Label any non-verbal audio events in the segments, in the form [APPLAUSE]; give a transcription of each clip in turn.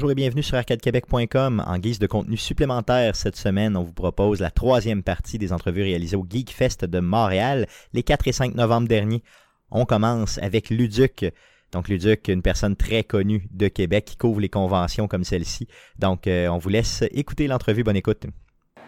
bonjour et bienvenue sur arcadequebec.com. En guise de contenu supplémentaire cette semaine, on vous propose la troisième partie des entrevues réalisées au Geekfest de Montréal les 4 et 5 novembre dernier. On commence avec Luduc. Donc Luduc, une personne très connue de Québec qui couvre les conventions comme celle-ci. Donc euh, on vous laisse écouter l'entrevue. Bonne écoute.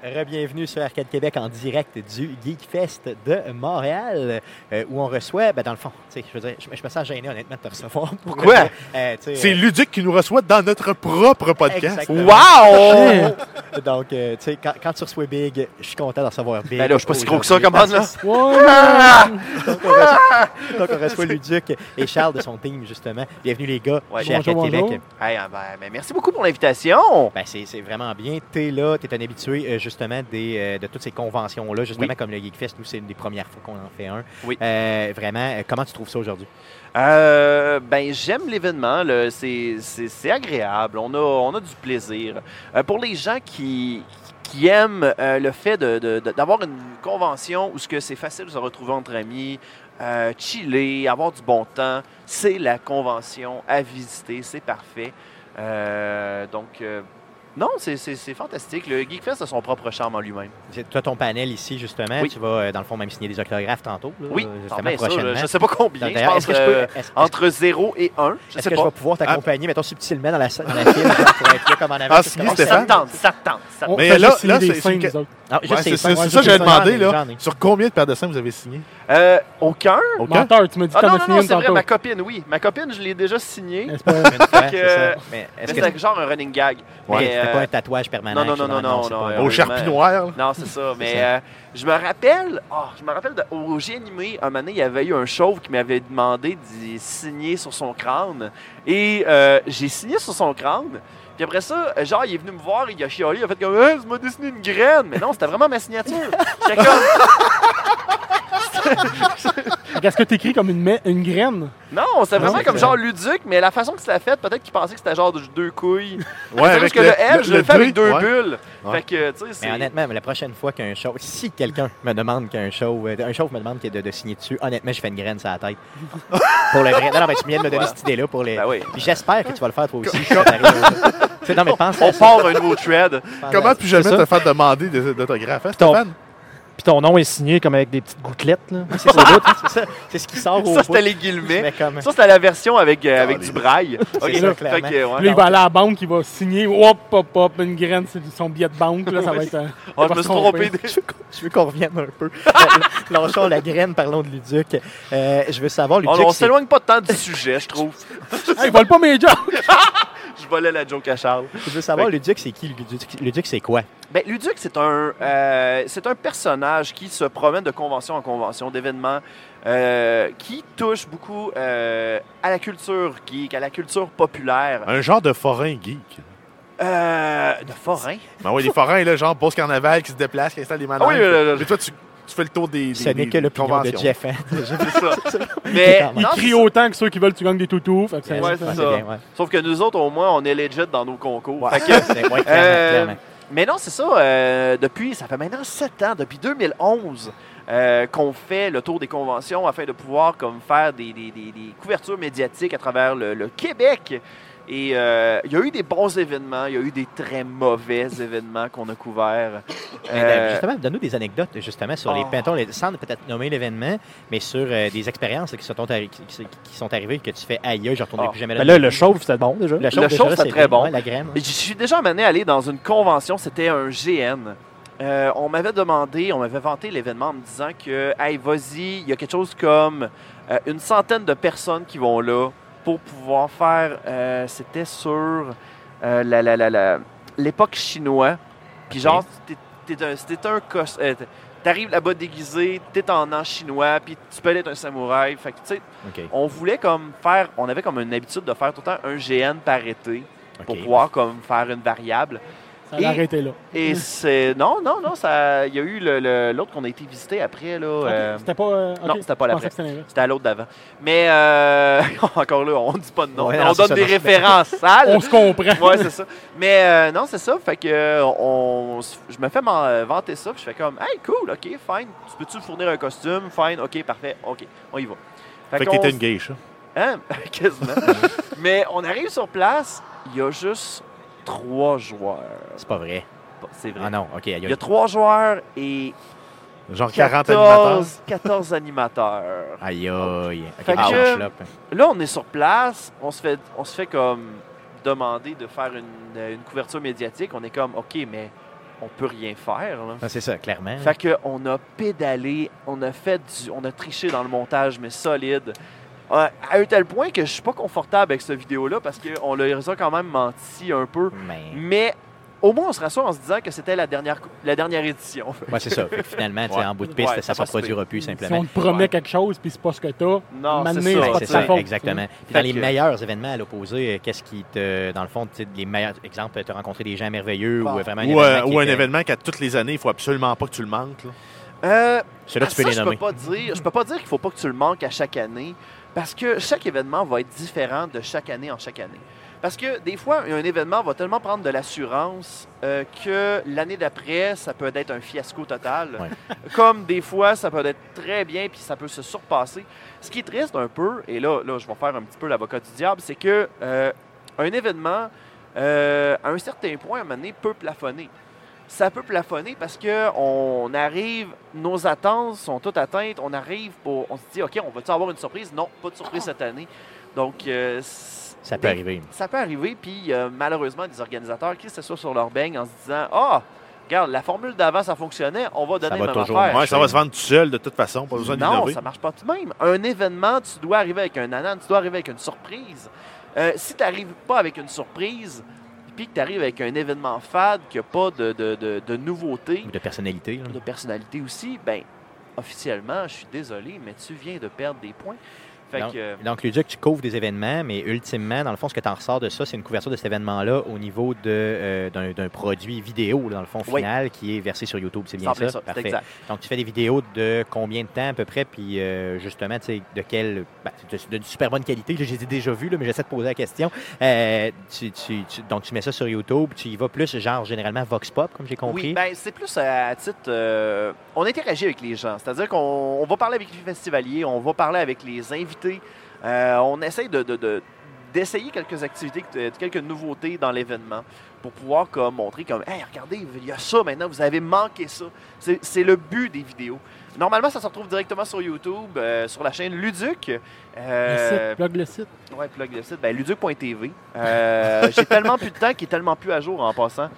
Bienvenue sur Arcade Québec en direct du Geekfest de Montréal, euh, où on reçoit, ben dans le fond, je, veux dire, je, je, me sens gêné honnêtement de te recevoir. [LAUGHS] Pourquoi? Euh, C'est euh, Luduc qui nous reçoit dans notre propre podcast. Exactement. Wow! [LAUGHS] Donc, tu sais, quand, quand, tu reçois Big, je suis content d'en recevoir Big. Ben là, je suis pas si gros que ça, comment là? [LAUGHS] donc, on reçoit, donc, on reçoit Luduc et Charles de son team, justement. Bienvenue les gars ouais, chez Arcade Québec. Hey, ben, ben, merci beaucoup pour l'invitation. Ben, c'est vraiment bien. Tu es là, tu es un habitué, justement, des, euh, de toutes ces conventions-là, justement oui. comme le Geekfest, nous, c'est une des premières fois qu'on en fait un. Oui. Euh, vraiment, comment tu trouves ça aujourd'hui? Euh, ben, j'aime l'événement. C'est agréable. On a, on a du plaisir. Euh, pour les gens qui, qui aiment euh, le fait d'avoir de, de, une convention où c'est facile de se retrouver entre amis, euh, chiller, avoir du bon temps, c'est la convention à visiter. C'est parfait. donc, non, c'est fantastique. Le Geekfest a son propre charme en lui-même. Toi, ton panel ici, justement, oui. tu vas, dans le fond, même signer des autographes tantôt. Là, oui, justement, ça, je ne sais pas combien. je pense que je peux, entre 0 et 1. Est-ce que pas. je vais pouvoir t'accompagner, ah. mettons, subtilement dans la, dans la file pour être là comme en avant? Ah, signer, Stéphane? Ça tente, ça tente. Mais là, là c'est ah, c'est ça que j'avais demandé. Là, sur combien de paires de seins vous avez signé? Euh, aucun. aucun? Menteur, tu m'as dit que ah, non, non, une c'est vrai, ma copine, oui. Ma copine, je l'ai déjà signée. C'est que... genre un running gag. Ouais, c'était pas un tatouage permanent. Non, non, non, non, non. Au charpie noir. Non, c'est ça. Mais euh, je me rappelle, oh, je me rappelle, de, au G animé, un moment donné, il y avait eu un chauve qui m'avait demandé d'y signer sur son crâne. Et euh, j'ai signé sur son crâne. Puis après ça, genre, il est venu me voir, il a chialé, il a fait comme hey, tu m'as dessiné une graine. Mais non, c'était vraiment ma signature. J'étais comme. [LAUGHS] Est-ce que tu écris comme une, une graine? Non, c'était vraiment comme genre Luduc, mais la façon que c'était fait, peut-être qu'il pensait que c'était genre de deux couilles. Ouais, [LAUGHS] avec que le, le L, je le fais avec deux ouais. bulles. Ouais. Fait que, tu sais, Mais honnêtement, la prochaine fois qu'un show, si quelqu'un me demande qu'un show, un show me demande de, de, signer dessus, honnêtement, je fais une graine sur la tête. [LAUGHS] pour le vrai. Non, non, mais tu viens de me donner cette idée-là pour les. Ben oui. J'espère que tu vas le faire toi aussi. si non, mais pense On part un nouveau thread. Comment plus jamais te faire demander d'autographe, hein, Stéphane? Puis ton nom est signé comme avec des petites gouttelettes. Là. C'est ça, [LAUGHS] ça. C'est ce qui sort au Ça, c'était les guillemets. Comme... Ça, c'était la version avec, euh, avec du braille. Okay, ça, fait que, ouais, Puis là, il va aller à la banque, il va signer, hop, hop, hop, une graine, c'est son billet de banque. Là, ça va être. Oh, je me suis trompé. [LAUGHS] je veux qu'on revienne un peu. [LAUGHS] Lâchons la graine, parlons de Luduc. Euh, je veux savoir, Luduc. Oh, on s'éloigne pas tant du sujet, je trouve. hey, vole pas mes jokes! Je volais la joke à Charles. Je veux savoir, Luduc, c'est qui? Luduc, Luduc c'est quoi? Ben, Luduc, c'est un, euh, c'est un personnage qui se promène de convention en convention, d'événements, euh, qui touche beaucoup euh, à la culture geek, à la culture populaire. Un genre de forain geek. Euh, de forain? Ben oui, les forains, là, genre post carnaval qui se déplacent, qui installent des manèges. Ah oui, Mais toi, tu, tu fais le tour des, des Ce n'est que le de Jeff. Hein? [LAUGHS] ça. Mais il crie autant que ceux qui veulent que tu gagnes des toutous. Fait que ouais, c'est ça. Bien, ouais. Sauf que nous autres, au moins, on est legit dans nos concours. Ouais. Fait que, [LAUGHS] clairement, clairement. Mais non, c'est ça. Euh, depuis, ça fait maintenant sept ans, depuis 2011, euh, qu'on fait le tour des conventions afin de pouvoir comme faire des, des, des, des couvertures médiatiques à travers le, le Québec. Et euh, il y a eu des bons événements, il y a eu des très mauvais événements qu'on a couverts. Euh... Justement, donne-nous des anecdotes justement sur oh. les pintons, sans peut-être nommer l'événement, mais sur euh, des expériences qui sont, qui, qui sont, arrivées que tu fais aïe, je ne retournerai oh. plus jamais là. là, le chauve, c'était bon déjà. Le chauve, c'était très bon. La graine. Je suis déjà amené à aller dans une convention, c'était un GN. Euh, on m'avait demandé, on m'avait vanté l'événement en me disant que, hey, vas-y, il y a quelque chose comme euh, une centaine de personnes qui vont là pour pouvoir faire. Euh, c'était sur euh, la, la, la, l'époque chinoise. Puis genre, okay. c'était un, un euh, T'arrives là-bas déguisé, t'es en an chinois, puis tu peux être un samouraï. Fait que, tu sais, okay. on voulait comme faire. On avait comme une habitude de faire tout le temps un GN par été pour okay. pouvoir comme faire une variable. Ça a arrêté là. Et c'est. Non, non, non, ça. Il y a eu l'autre le, le, qu'on a été visité après, là. Okay. Euh... C'était pas. Euh, non, c'était pas l'après. C'était à l'autre d'avant. Mais euh... [LAUGHS] encore là, on dit pas de nom. Ouais, on donne des références sales. on se comprend. Ouais, c'est ça. Mais euh, non, c'est ça. Fait que on, je me fais vanter ça. Puis je fais comme, hey, cool, ok, fine. Tu peux-tu fournir un costume? Fine, ok, parfait, ok, on y va. Fait, fait que t'étais une geisha. Hein? [LAUGHS] Quasiment. Mais on arrive sur place, il y a juste trois joueurs. C'est pas vrai. C'est vrai. Ah non, OK. Il y a trois joueurs et Genre 40 animateurs. 14, 14 animateurs. Aïe, aïe. OK, Fait que- on schloppe. Là, on est sur place, on se fait, on se fait comme demander de faire une, une couverture médiatique. On est comme, OK, mais on peut rien faire. là. Ah, c'est ça, clairement. Fait qu'on a pédalé, on a fait du, on a triché dans le montage, mais solide. Euh, À un tel point que je suis pas confortable avec cette vidéo-là parce qu'on leur a quand même menti un peu. Mais... Mais au moins, on se rassure en se disant que c'était la dernière, la dernière édition. Ouais, c'est ça. Fait que finalement, tu sais, en bout de piste, Ouais, ça ne se produira plus Si simplement. on te promet Ouais. quelque chose puis c'est pas ce que t'as, Non, c'est ça. pas de ça, faute. exactement. Puis dans les que- meilleurs événements à l'opposé, euh, qu'est-ce qui te, dans le fond, tu sais, les meilleurs exemples, tu as rencontré des gens merveilleux ou euh, vraiment un Ou, euh, ou un était- événement qu'à toutes les années, il faut absolument pas que tu le manques. là. Euh, tu peux ça, les je nommer. peux pas dire. Je peux pas dire qu'il faut pas que tu le manques à chaque année, parce que chaque événement va être différent de chaque année en chaque année. Parce que des fois, un événement va tellement prendre de l'assurance euh, que l'année d'après, ça peut être un fiasco total. Ouais. [LAUGHS] Comme des fois, ça peut être très bien, puis ça peut se surpasser. Ce qui est triste un peu, et là, là je vais faire un petit peu l'avocat du diable, c'est que euh, un événement, euh, à un certain point, à un moment donné, peut plafonner ça peut plafonner parce que on arrive, nos attentes sont toutes atteintes. On arrive pour, on se dit, ok, on va-tu avoir une surprise? Non, pas de surprise cette année. Donc euh, Ça peut arriver. Ça peut arriver, puis euh, malheureusement, des organisateurs qui s'assoient sur leur beigne en se disant, ah, regarde, la formule d'avant ça fonctionnait, on va donner va la même toujours affaire. Ouais, ça va se vendre tout seul de toute façon, pas besoin Non, ça marche pas tout de même. Un événement, tu dois arriver avec un anan, tu dois arriver avec une surprise. Euh, si tu n'arrives pas avec une surprise, que tu arrives avec un événement fade, qui n'a pas de, de, de, de nouveauté, Ou de personnalité. de personnalité aussi, ben officiellement, je suis désolé, mais tu viens de perdre des points. Fait donc, que, euh, donc, Luduc, tu couvres des événements, mais ultimement, dans le fond, ce que tu en ressors de ça, c'est une couverture de cet événement-là au niveau euh, d'un, produit vidéo, dans le fond, Oui. final, qui est versé sur YouTube. C'est bien ça? ça, Parfait. exact. Donc, tu fais des vidéos de combien de temps à peu près, puis euh, justement, tu sais, de quelle. ben, de, de super bonne qualité. Là, je les ai déjà vus, là, mais j'essaie de poser la question. Euh, tu- tu- tu- donc, tu mets ça sur YouTube, tu y vas plus, genre, généralement, Vox Pop, comme j'ai compris? Oui, ben c'est plus à titre. on interagit avec les gens. C'est-à-dire qu'on on va parler avec les festivaliers, on va parler avec les invités. Euh, on essaye de, de- de- d'essayer quelques activités, de- quelques nouveautés dans l'événement pour pouvoir comme, montrer comme Hey, regardez, il y a ça maintenant, vous avez manqué ça. C'est, le but des vidéos. Normalement, ça se retrouve directement sur YouTube, euh, sur la chaîne Luduc. le Euh, site, plug le site. Ouais, plug le site. Ben, luduc.tv. Euh, [LAUGHS] j'ai tellement plus de temps qu'il est tellement plus à jour en passant.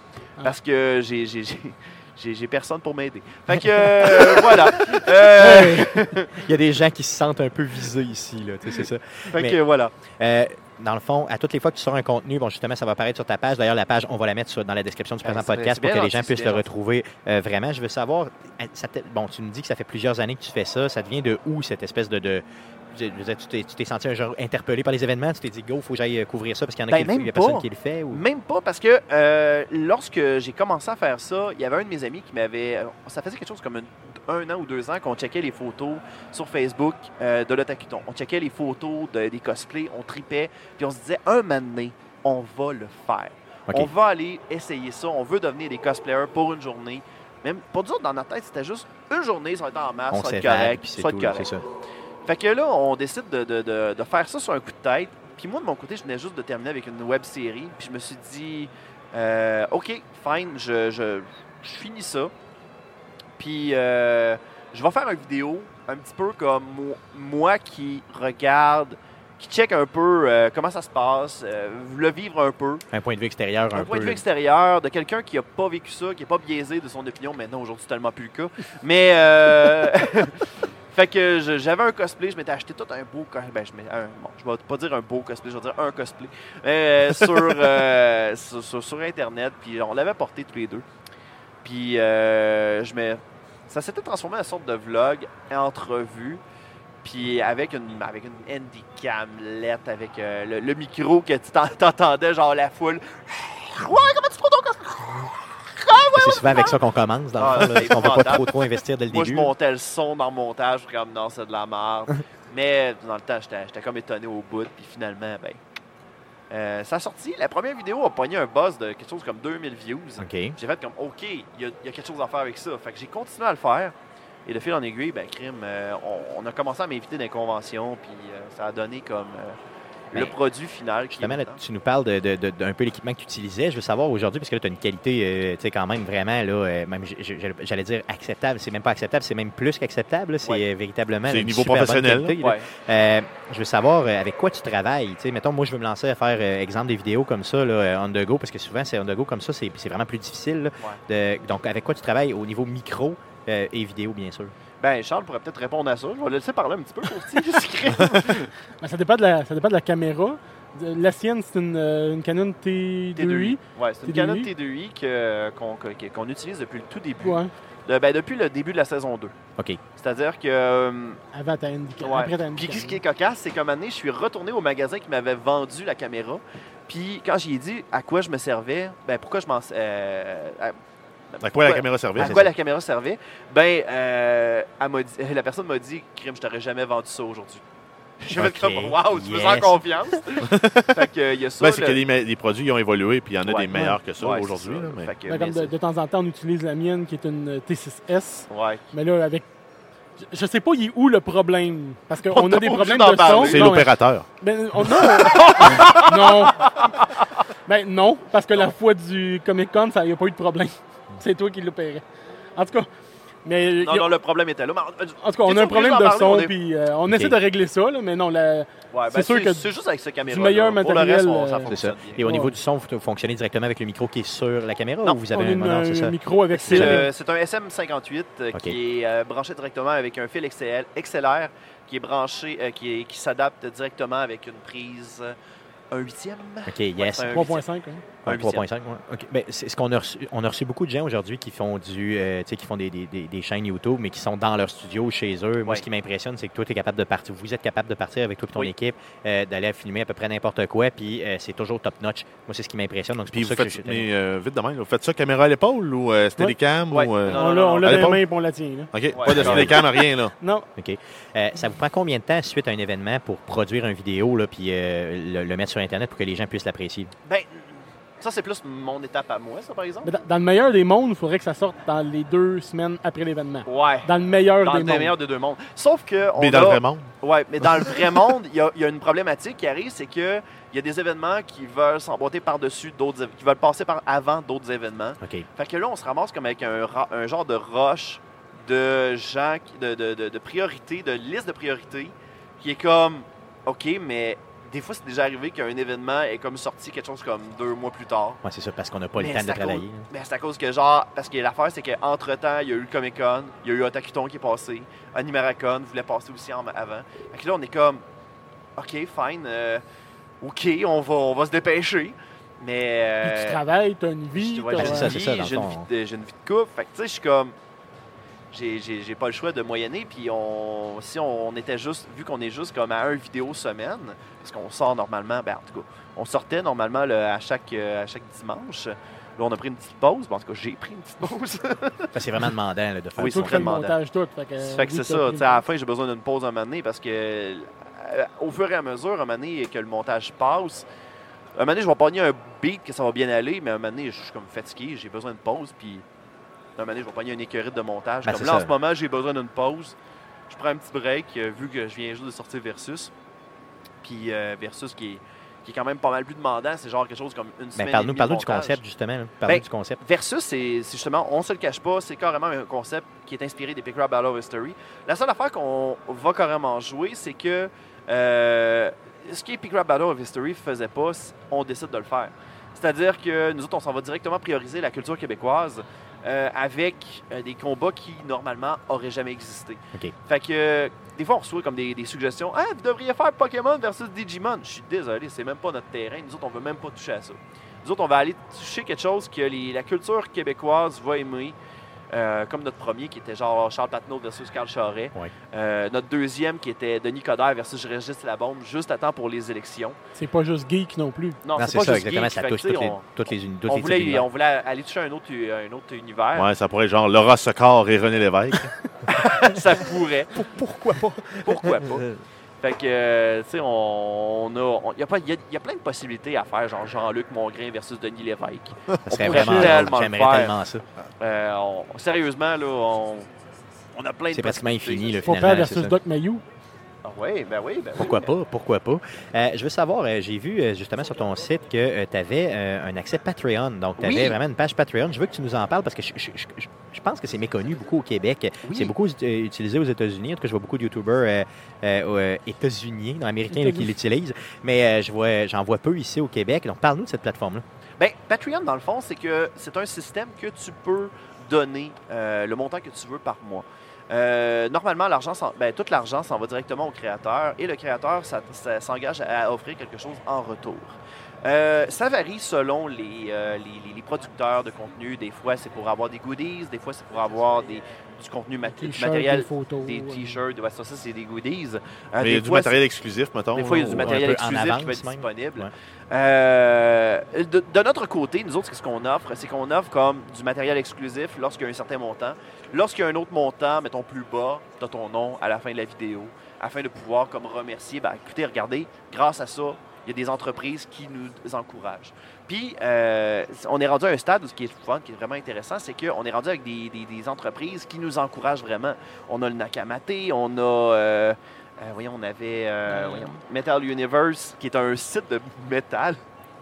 Parce que j'ai, j'ai, personne pour m'aider. Fait que, euh, [LAUGHS] voilà. Euh, Il y a des gens qui se sentent un peu visés ici, là, tu sais, c'est ça. fait Mais- que, voilà. Euh, dans le fond, à toutes les fois que tu sors un contenu, bon, justement, ça va apparaître sur ta page. D'ailleurs, la page, on va la mettre sur- dans la description du Ben, présent podcast pour que les gens puissent le retrouver euh, vraiment. Je veux savoir, ça bon, tu me dis que ça fait plusieurs années que tu fais ça. Ça devient de où cette espèce de. Tu t'es, senti interpellé par les événements, tu t'es dit go, faut que j'aille euh, couvrir ça parce qu'il y en a Ben, qui il y a personne qui le fait ou Même pas parce que euh, lorsque j'ai commencé à faire ça, il y avait un de mes amis qui m'avait. euh, Ça faisait quelque chose comme un an ou deux ans qu'on checkait les photos sur Facebook euh, de l'Otakuton. On checkait les photos de- des cosplays, on tripait, puis on se disait un moment donné, on va le faire. On va aller essayer ça. On veut devenir des cosplayers pour une journée. Même pour autres, dans notre tête, c'était juste une journée, ça va être en masse, ça va être correct, puis ça va être correct. ça. Fait que là, on décide de, de- de- de faire ça sur un coup de tête. Puis moi, de mon côté, je venais juste de terminer avec une web série. Puis je me suis dit, euh, OK, fine, je, je- je finis ça. Puis euh, je vais faire une vidéo un petit peu comme mo- moi qui regarde, qui check un peu euh, comment ça se passe, le vivre un peu. Un point de vue extérieur, un, Un point peu. de vue extérieur de quelqu'un qui n'a pas vécu ça, qui n'est pas biaisé de son opinion. Maintenant, aujourd'hui, c'est tellement plus le cas. Mais, euh, [LAUGHS] fait que j'avais un cosplay, je m'étais acheté tout un beau cosplay. Ben, je, un- bon, je vais pas dire un beau cosplay, je vais dire un cosplay. euh, [LAUGHS] sur, euh, sur, sur- sur Internet, puis on l'avait porté tous les deux. Puis, euh, je. Ça s'était transformé en une sorte de vlog, entrevue. Puis avec une, avec une handycam LED, avec euh, le, le micro que tu t'en- t'entendais, genre la foule. [LAUGHS] Ouais, comment tu prends ton cosplay? C'est souvent avec ça qu'on commence, dans le fond, là, c'est parce qu'on ne veut pas trop, trop investir dès le Moi, je début. montais le son dans le montage, je comme non, c'est de la merde. [LAUGHS] Mais dans le temps, j'étais comme étonné au bout, puis finalement, ben. euh, ça a sorti. La première vidéo a pogné un buzz de quelque chose comme 2000 views. J'ai fait comme, OK, il y, a- il y a quelque chose à faire avec ça. Fait que j'ai continué à le faire. Et de fil en aiguille, ben, crime, euh, on, on a commencé à m'inviter dans les conventions, puis euh, ça a donné comme le Ben, produit final. Qui est Justement, là, maintenant. tu nous parles de, de- de- d'un peu l'équipement que tu utilisais. Je veux savoir aujourd'hui, parce que là, tu as une qualité, euh, tu sais, quand même vraiment, là, euh, même, j'allais dire acceptable. C'est même pas acceptable, c'est même plus qu'acceptable. C'est Ouais. euh, véritablement C'est niveau super bonne professionnel, qualité, là. Ouais. Euh, je veux savoir euh, avec quoi tu travailles. Tu sais, mettons, moi, je veux me lancer à faire, euh, exemple, des vidéos comme ça, là, on the go, parce que souvent, c'est on the go comme ça, c'est, c'est vraiment plus difficile. là. De- donc, avec quoi tu travailles au niveau micro euh, et vidéo, bien sûr? Ben, Charles pourrait peut-être répondre à ça. Je vais le laisser parler un petit peu, crime. [LAUGHS] [LAUGHS] Ben, ça, dépend de la, ça dépend de la caméra. De- La sienne, c'est une, euh, une Canon T2i. T2i. Ouais, c'est une TDI. Canon T2i que- qu'on utilise depuis le tout début. Ouais, De- ben, depuis le début de la saison 2. OK. C'est-à-dire que. euh, avant ta Handycam. Ouais. Après ta Puis Handycam. ce qui est cocasse, c'est qu'un moment donné, je suis retourné au magasin qui m'avait vendu la caméra. Puis quand j'y ai dit à quoi je me servais, ben pourquoi je m'en. euh, à- quoi la caméra servait? à c'est quoi ça? la caméra servait? Ben, euh, elle m'a dit- la personne m'a dit, crime, je t'aurais jamais vendu ça aujourd'hui. [LAUGHS] J'ai Ok, fait comme, waouh, tu me yes. sens confiance. [LAUGHS] fait que, il y a ça. Ben, c'est le- que les, me- les produits ils ont évolué, puis il y en a Ouais. des meilleurs que ça Ouais, aujourd'hui. mais- Ben, comme de, temps en temps, on utilise la mienne qui est une euh, T6S. Ouais. Mais là, avec. je- Je sais pas, il est où le problème? Parce On qu'on a des problèmes de son. C'est l'opérateur. Ben, on- non. [LAUGHS] non. Ben, non, parce que la fois du Comic Con, il n'y a pas eu de problème. [LAUGHS] C'est toi qui l'opérais. En tout cas, mais. Non, a- non, le problème était là. Mais, euh, en tout cas, on a un problème de son, puis euh, on essaie de régler ça, là, mais non, la, ouais, ben, c'est sûr que c'est juste avec ce caméra. meilleur Pour le reste, matériel, on- ça euh, C'est ça. Et au niveau du son, vous fonctionnez directement avec le micro qui est sur la caméra Non, ou vous avez un une- non, c'est ça? un micro avec C'est le- c'est un SM58 euh, Ok. qui est euh, branché directement avec un fil XL, XLR qui est branché, euh, qui, est- qui s'adapte directement avec une prise euh, un huitième? OK, yes. un 3.5. hein? Un Un 3.5, ouais. OK. Ben, c'est ce qu'on a reçu. On a reçu beaucoup de gens aujourd'hui qui font du, euh, tu sais, qui font des, des- des- des chaînes YouTube, mais qui sont dans leur studio, chez eux. Moi, Ouais. ce qui m'impressionne, c'est que toi, tu es capable de partir. Vous êtes capable de partir avec toi et ton Oui. équipe, euh, d'aller filmer à peu près n'importe quoi, puis euh, c'est toujours top notch. Moi, c'est ce qui m'impressionne. Donc, c'est Puis pour vous ça que faites, je mais euh, vite de même, vous faites ça caméra à l'épaule ou euh, Steadicam? Ouais. Ou, euh, Non, On l'a on l'a à dans les l'épaule? mains et on la tient. là. OK, pas de. Steadicam, rien, là. [LAUGHS] Non, OK. Euh, ça vous prend combien de temps suite à un événement pour produire une vidéo, là, puis euh, le, le mettre sur Internet pour que les gens puissent l'apprécier? Ben, ça, c'est plus mon étape à moi, ça, par exemple. mais dans, dans le meilleur des mondes, il faudrait que ça sorte dans les deux semaines après l'événement. Ouais. Dans le meilleur Dans des le mondes. meilleur des deux mondes. Sauf que. On Mais dans a- le vrai monde. Ouais, mais dans le vrai [LAUGHS] monde, il y, a- il y a une problématique qui arrive, c'est que il y a des événements qui veulent s'emboîter par-dessus d'autres, qui veulent passer par avant d'autres événements. OK. Fait que là, on se ramasse comme avec un, genre de rush de gens, de, de, de, de priorités, de liste de priorités, qui est comme, OK, mais des fois, c'est déjà arrivé qu'un événement est comme sorti quelque chose comme deux mois plus tard. Ouais, c'est ça, parce qu'on n'a pas le temps de travailler. cause-. Mais c'est à cause que, genre, parce que l'affaire, c'est qu'entre-temps, il y a eu le Comic Con, il y a eu Otakuton qui est passé, Animaracon voulait passer aussi en- avant. Fait que là, on est comme, OK, fine, euh, OK, on va, on va se dépêcher. Mais. Puis tu euh, travailles, tu as une vie. ouais, t'as- c'est ça, c'est ça, dans le J'ai une, vie de- j'ai une vie de couple. Fait que, tu sais, je suis comme. J'ai- J'ai j'ai pas le choix de moyenner. Puis, on, si on était juste. Vu qu'on est juste comme à un vidéo semaine, parce qu'on sort normalement. Ben, en tout cas, on sortait normalement le- à, chaque, euh, à chaque dimanche. Là, on a pris une petite pause. Bon, en tout cas, j'ai pris une petite pause. [LAUGHS] Ça, C'est vraiment demandant là, de faire Oui, fais le montage tout. Fait que, fait que c'est ça. pris à la fin, j'ai besoin d'une pause un moment donné parce que. euh, au fur et à mesure, un moment donné, que le montage passe, un moment donné, je vais pogner un beat que ça va bien aller, mais un moment donné, je suis comme fatigué, j'ai besoin de pause, puis un moment donné, je vais pogner une écurite de montage. Ben, comme là, en ce moment, j'ai besoin d'une pause. Je prends un petit break, euh, vu que je viens juste de sortir Versus. Puis euh, Versus qui est, qui est quand même pas mal plus demandant, c'est genre quelque chose comme une Ben, semaine. et parle-nous parle du concept, justement. là. Parle-nous Ben, du concept. Versus, c'est justement, on se le cache pas, c'est carrément un concept qui est inspiré des Rap Battle of History. La seule affaire qu'on va carrément jouer, c'est que euh, ce Pick Rap Battle of History faisait pas, on décide de le faire. C'est-à-dire que nous autres, on s'en va directement prioriser la culture québécoise euh, avec euh, des combats qui, normalement, auraient jamais existé. Fait que, euh, des fois, on reçoit comme des, des suggestions. Ah, vous devriez faire Pokémon versus Digimon. Je suis désolé, c'est même pas notre terrain. Nous autres, on veut même pas toucher à ça. Nous autres, on va aller toucher quelque chose que les- la culture québécoise va aimer. Euh, comme notre premier qui était genre Charles Patnaud versus Carl Charret. Ouais. Euh, notre deuxième qui était Denis Coderre versus Régis Labombe, juste à temps pour les élections. C'est pas juste geek non plus. Non, Non, c'est pas ça, juste exactement. geek, Ça touche toutes les, on, toutes les, uni- toutes on les voulait, on aller toucher un autre, un autre univers. Ouais, ça pourrait être genre Laura Secor et René Lévesque. [LAUGHS] ça pourrait. Pourquoi pas? Pourquoi pas? [LAUGHS] Fait que, euh, tu sais, on, on a. on- Il y, a pas- il y a- il y a plein de possibilités à faire, genre Jean-Luc Mongrain versus Denis Lévesque. Ça serait pourrait vraiment tellement le J'aimerais faire. tellement ça. Euh, on- sérieusement, là, on, on a plein de C'est pratiquement infini, là, Faut finalement. faire c'est versus. Doc Mayou. Oui, ben oui, ben oui. Pourquoi pas, pourquoi pas. Euh, je veux savoir, euh, j'ai vu euh, justement sur ton site que tu avais un accès Patreon. Donc, tu avais Oui. vraiment une page Patreon. Je veux que tu nous en parles parce que je, je- je- je- je pense que c'est méconnu beaucoup au Québec. Oui. C'est beaucoup utilisé aux États-Unis. En tout cas, je vois beaucoup de YouTubers non, américains là, qui États-Unis. l'utilisent. Mais je vois, j'en vois peu ici au Québec. Donc, parle-nous de cette plateforme-là. Ben, Patreon, dans le fond, c'est que c'est un système que tu peux donner le montant que tu veux par mois. Euh, normalement, l'argent, s'en- ben, tout l'argent s'en va directement au créateur et le créateur ça- ça s'engage à offrir quelque chose en retour. Euh, ça varie selon les, euh, les, producteurs de contenu. Des fois, c'est pour avoir des goodies, des fois, c'est pour avoir des, du contenu mat- T-shirt, matériel, des photos. des t-shirts, ouais, ça, ça c'est des goodies. Euh, Mais il y des a du fois, matériel exclusif, mettons. des fois, il y a du matériel exclusif qui va être même. disponible. Ouais. Euh, de, de notre côté, nous autres, ce qu'on offre, c'est qu'on offre comme du matériel exclusif lorsqu'il y a un certain montant. Lorsqu'il y a un autre montant, mettons plus bas, tu as ton nom à la fin de la vidéo, afin de pouvoir comme remercier. Ben, écoutez, regardez, grâce à ça, il y a des entreprises qui nous encouragent. Puis, euh, on est rendu à un stade où ce qui est fun, qui est vraiment intéressant, c'est qu'on est rendu avec des, des- des entreprises qui nous encouragent vraiment. On a le Nakamate, on a, euh, euh, voyons, on avait euh, voyons, Metal Universe, qui est un site de métal,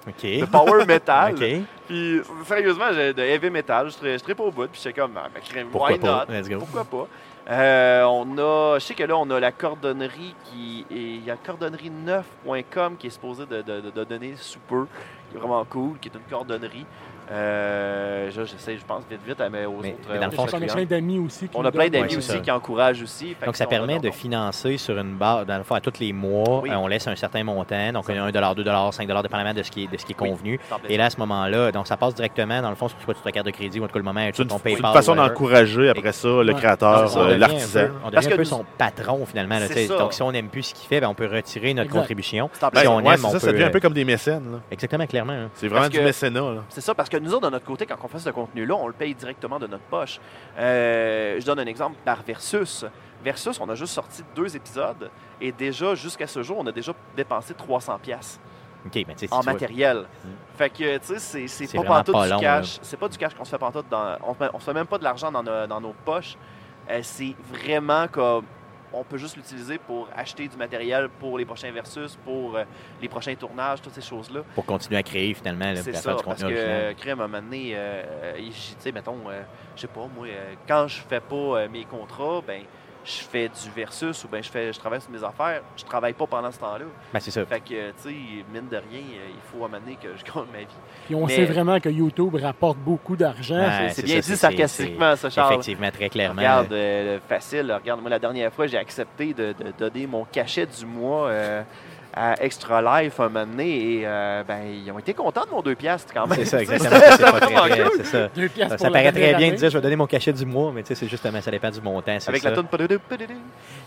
OK. de power [LAUGHS] metal. OK. Puis, sérieusement, j'ai- de heavy metal, je serais, pas au bout, puis j'étais comme, ah, crème, Pourquoi why pas? not? Let's go. Pourquoi pas? Euh, on a, je sais que là, on a la cordonnerie qui est, il y a cordonnerie9.com qui est supposé de, de- de- de donner sous peu, qui est vraiment cool, qui est une cordonnerie. Euh, je- j'essaie, je pense vite vite à mes aux Mais- autres. mais dans le aux fond, On a plein d'amis aussi. qui on a plein. Ouais, c'est aussi ça. qui encouragent aussi. Donc, que ça permet de financer sur une base, dans le fond, à tous les mois, Oui. euh, on laisse un certain montant. Donc, 1 2 5 dépendamment de ce qui est, de ce qui est convenu. Et là, à ce moment-là, donc ça passe directement, dans le fond, sur soit sur ta carte de crédit ou en tout cas le moment, C'est sur ton c'est PayPal. une façon d'encourager après ça le créateur, C'est ça, on euh, devient l'artisan. Parce devient un que peu nous- son patron, finalement. là, C'est sais. donc, si on n'aime plus ce qu'il fait, ben, on peut retirer notre Exact. contribution. C'est en Ben, Si on aime, c'est on ça, ça peut, devient un peu euh, comme des mécènes. Exactement, clairement. hein. C'est vraiment du que- mécénat. C'est ça, parce que nous autres, de notre côté, quand on fait ce contenu-là, on le paye directement de notre poche. Euh, je donne un exemple par Versus. Versus, on a juste sorti deux épisodes et déjà, jusqu'à ce jour, on a déjà dépensé 300 pièces OK, mais tu sais, si en matériel. Fait que, tu sais, c'est- pas pantoute pas du cash. C'est pas du cash qu'on se fait pantoute dans... On on se fait même pas de l'argent dans, nos- dans nos poches. Euh, c'est vraiment comme... On peut juste l'utiliser pour acheter du matériel pour les prochains Versus, pour euh, les prochains tournages, toutes ces choses-là. pour continuer à créer, finalement, là, à ça, faire du parce contenu que euh, Crème, à un moment donné, euh, tu sais, mettons, je sais pas, moi, quand je fais pas mes contrats, ben, je fais du versus ou ben je fais je travaille sur mes affaires, je travaille pas pendant ce temps-là. Ben, c'est ça. Fait que, euh, tu sais, mine de rien, euh, il faut donné que je gagne ma vie. Puis on Mais- sait vraiment que YouTube rapporte beaucoup d'argent. C'est bien ça, dit sarcastiquement, ça, Charles. Effectivement, très clairement. Regarde, euh, facile. Regarde, moi, la dernière fois, j'ai accepté de, de donner mon cachet du mois euh, à Extra Life un moment donné et euh, ben, ils ont été contents de mon 2 piastres quand même. C'est ça, [LAUGHS] exactement. ça, C'est pas très, vraiment très- cool. c'est ça. Deux piastres Ça, pour ça la paraît très bien de dire je vais donner mon cachet du mois, mais tu sais, c'est justement, ça dépend du montant. c'est Avec ça. la tonne.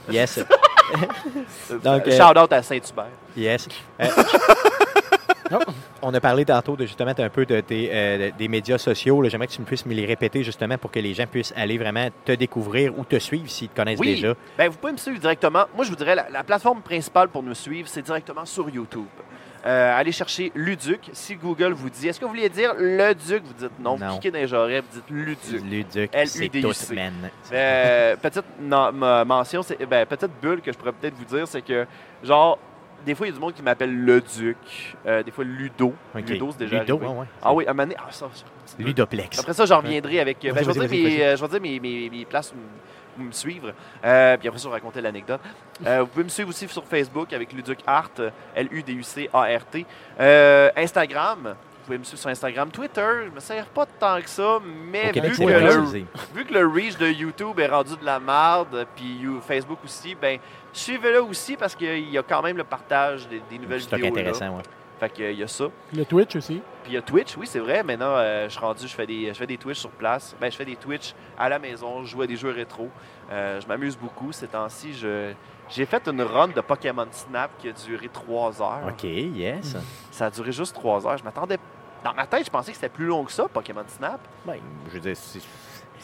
Yes. [LAUGHS] Donc, euh, Shout out à Saint-Hubert. Yes. Euh. [LAUGHS] on a parlé tantôt de justement un peu de tes, euh, des médias sociaux. J'aimerais que tu me puisses me les répéter justement pour que les gens puissent aller vraiment te découvrir ou te suivre s'ils te connaissent Oui. déjà. Ben, vous pouvez me suivre directement. Moi, je vous dirais, la, la plateforme principale pour nous suivre, c'est directement sur YouTube. Euh, allez chercher Luduc. Si Google vous dit, est-ce que vous voulez dire le Duc, vous dites non. Non. Vous cliquez dans les vous dites Luduc. Luduc, c'est tout. Euh, [LAUGHS] petite non- ma- mention, c'est, ben, petite bulle que je pourrais peut-être vous dire, c'est que, genre, des fois, il y a du monde qui m'appelle le Duc. Euh, des fois, Ludo. Ludo, c'est déjà Ludo, arrivé. ouais. Ah oui, à un moment donné- ah, ça, Ludoplex. Après ça, j'en reviendrai avec. ben, Vas-y, je, vais vas-y, dire vas-y, mes, euh, je vais dire mes, places où me suivre. Euh, puis après ça, je vais raconter l'anecdote. Euh, vous pouvez me suivre aussi sur Facebook avec Luduc Art, L-U-D-U-C-A-R-T. Instagram. Vous pouvez me suivre sur Instagram. Twitter, je me sers pas tant que ça, mais Québec, vu, que le, utilisé. vu que le reach de YouTube est rendu de la merde, puis You- Facebook aussi, ben suivez-le aussi parce qu'il y a quand même le partage des, des nouvelles vidéos. là. intéressant, ouais. Fait qu'il y a ça. Le Twitch aussi. Puis il y a Twitch, oui, c'est vrai. Maintenant, euh, je suis rendu, je fais des, je fais des Twitch sur place. Ben, je fais des Twitch à la maison, je joue à des jeux rétro. Euh, je m'amuse beaucoup. Ces temps-ci, je, j'ai fait une run de Pokémon Snap qui a duré trois heures. OK, yes. Ça a duré juste trois heures. Je m'attendais dans ma tête, je pensais que c'était plus long que ça, Pokémon Snap. Ben, je veux dire,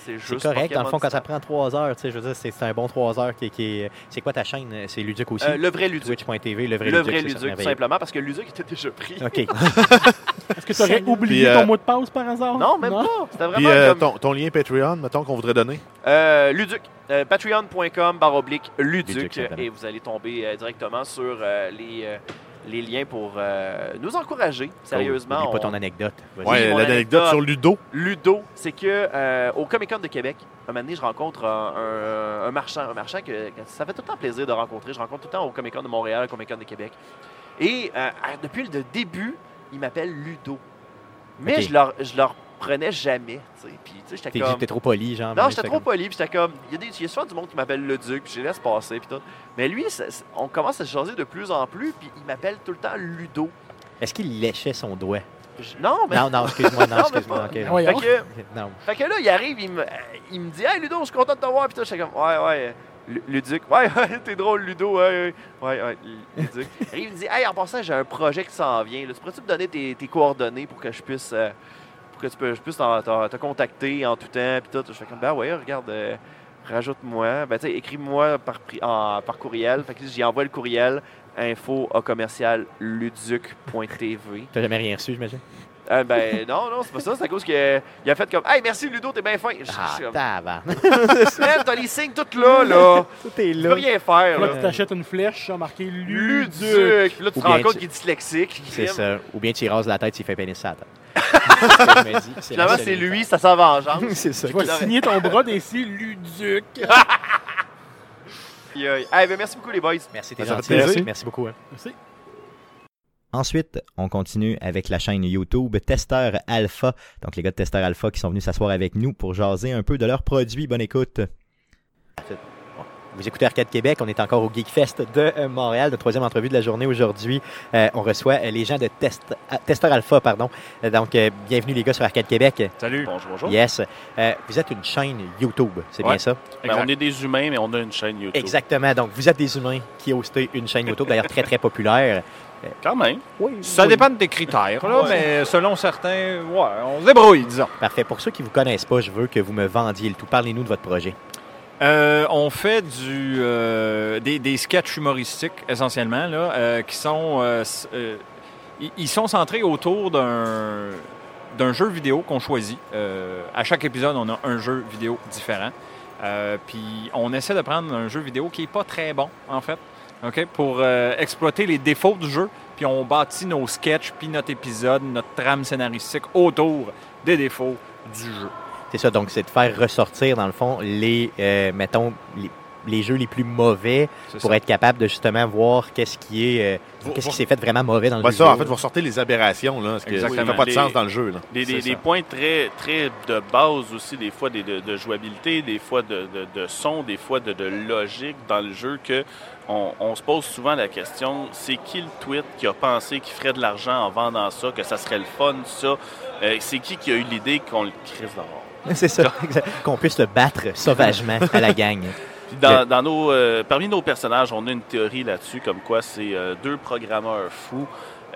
c'est juste correct. Dans le Pokémon fond, quand ça prend 3 heures, tu sais, je veux dire, c'est un bon 3 heures qui, qui est. C'est quoi ta chaîne? C'est Luduc aussi? Euh, le vrai Luduc. Twitch.tv, le vrai Le Luduc. vrai c'est ça, Luduc, tout simplement, parce que Luduc était déjà pris. OK. [LAUGHS] Est-ce que tu aurais oublié Puis, euh, ton mot de passe par hasard? Non, même pas. C'était Puis vraiment euh, comme... ton, ton lien Patreon, mettons qu'on voudrait donner? Euh, Luduc, euh, patreon.com barre oblique Luduc, et vous allez tomber euh, directement sur euh, les, euh, les liens pour euh, nous encourager. Sérieusement, Oublie pas on- ton anecdote. Oui, Ouais, l'anecdote anecdote. sur Ludo. Ludo, c'est que euh, au Comic Con de Québec, un moment donné, je rencontre un, un- un marchand, un marchand que, que ça fait tout le temps plaisir de rencontrer. Je rencontre tout le temps au Comic Con de Montréal, au Comic Con de Québec. Et euh, depuis le début, il m'appelle Ludo. Mais Ok. je leur je leur prenais jamais, tu sais. Puis tu sais, j'étais T'es comme t'es trop poli, genre. non, j'étais trop comme- poli, puis j'étais comme. Il y, a des, il y a souvent du monde qui m'appelle le Duc, puis je les laisse passer, puis tout. Mais lui, ça- on commence à se jaser de plus en plus, puis il m'appelle tout le temps Ludo. Est-ce qu'il léchait son doigt? Je- non, mais. Non, non, excuse-moi, non, [LAUGHS] excuse-moi. pas. ok, non. ouais. Fait que, Non. fait que là, il arrive, il me, il me dit Hey Ludo, je suis content de te voir, puis tout. J'étais comme Ouais, ouais. Lu- Luduc, ouais, [LAUGHS] ouais, t'es drôle, Ludo, ouais, ouais, ouais, ouais, Luduc. [LAUGHS] Et il me dit, hey, en passant, j'ai un projet qui s'en vient. là. Tu pourrais-tu me donner tes, tes coordonnées pour que je puisse, euh, que tu peux, je puisse te contacter en tout temps, puis tout. Je fais comme, ben ouais, regarde, euh, rajoute-moi, ben tu sais, écris-moi par, par courriel. Fait que j'y envoie le courriel, info commercial luduc.tv. T'as jamais rien reçu, j'imagine? Euh, ben non, non, c'est pas ça, c'est à cause qu'il a fait comme, hey, merci Ludo, t'es bien fin. Je- Ah, tabarnak. [LAUGHS] Man, t'as les signes tout là, là. [LAUGHS] Tout est Tu peux là. rien faire, Là, là. tu t'achètes une flèche, ça marqué Luduc. Luduc. Puis là, tu Ou te rends bien compte tu- qu'il est dyslexique. C'est ça. Ou bien tu y rases la tête s'il fait pénis ça. Finalement, c'est lui, ça sa vengeance. [LAUGHS] C'est ça. Je vais signer ton bras d'ici, Luduc. Puis, euh, hey, ben, merci beaucoup, les boys. Merci, t'es Ça fait gentil. plaisir. Merci beaucoup. hein. Merci. Ensuite, on continue avec la chaîne YouTube Testeur Alpha. Donc, les gars de Testeur Alpha qui sont venus s'asseoir avec nous pour jaser un peu de leurs produits. Bonne écoute. Vous écoutez Arcade Québec, on est encore au Geekfest de euh, Montréal, notre troisième entrevue de la journée aujourd'hui. Euh, on reçoit euh, les gens de Test, Testeur Alpha, pardon. Donc, euh, bienvenue les gars sur Arcade Québec. Salut. Bonjour, bonjour. Yes. Euh, vous êtes une chaîne YouTube, c'est bien ça? Ben, on est des humains, mais on a une chaîne YouTube. Exactement. Donc, vous êtes des humains qui hostez une chaîne YouTube, d'ailleurs très très populaire. Quand même. Oui. Ça dépend des critères, là, mais selon certains, ouais, on se débrouille, disons. Parfait. Pour ceux qui vous connaissent pas, je veux que vous me vendiez le tout. Parlez-nous de votre projet. Euh, on fait du, euh, des, des sketchs humoristiques, essentiellement, là, euh, qui sont... ils- sont centrés autour d'un d'un jeu vidéo qu'on choisit. Euh, à chaque épisode, on a un jeu vidéo différent. Euh, puis on essaie de prendre un jeu vidéo qui n'est pas très bon, en fait, ok, pour euh, exploiter les défauts du jeu. Puis on bâtit nos sketchs, puis notre épisode, notre trame scénaristique autour des défauts du jeu. C'est ça, donc c'est de faire ressortir, dans le fond, les, euh, mettons, les, les jeux les plus mauvais pour ça. être capable de justement voir qu'est-ce qui est, euh, qu'est-ce qui s'est fait vraiment mauvais dans le Ouais, jeu ça, en fait, vous ressortez les aberrations, là, ce qui ça fait pas de Les- sens dans le jeu. Là. Des, des- points très, très de base aussi, des fois des- de, de jouabilité, des fois de, de- de son, des fois de, de logique dans le jeu que on, on se pose souvent la question, c'est qui le tweet qui a pensé qu'il ferait de l'argent en vendant ça, que ça serait le fun, ça? Euh, c'est qui qui a eu l'idée qu'on le crise dehors? [LAUGHS] C'est ça, [LAUGHS] qu'on puisse le battre sauvagement à la gang. Puis dans, dans nos, euh, parmi nos personnages, on a une théorie là-dessus, comme quoi c'est euh, deux programmeurs fous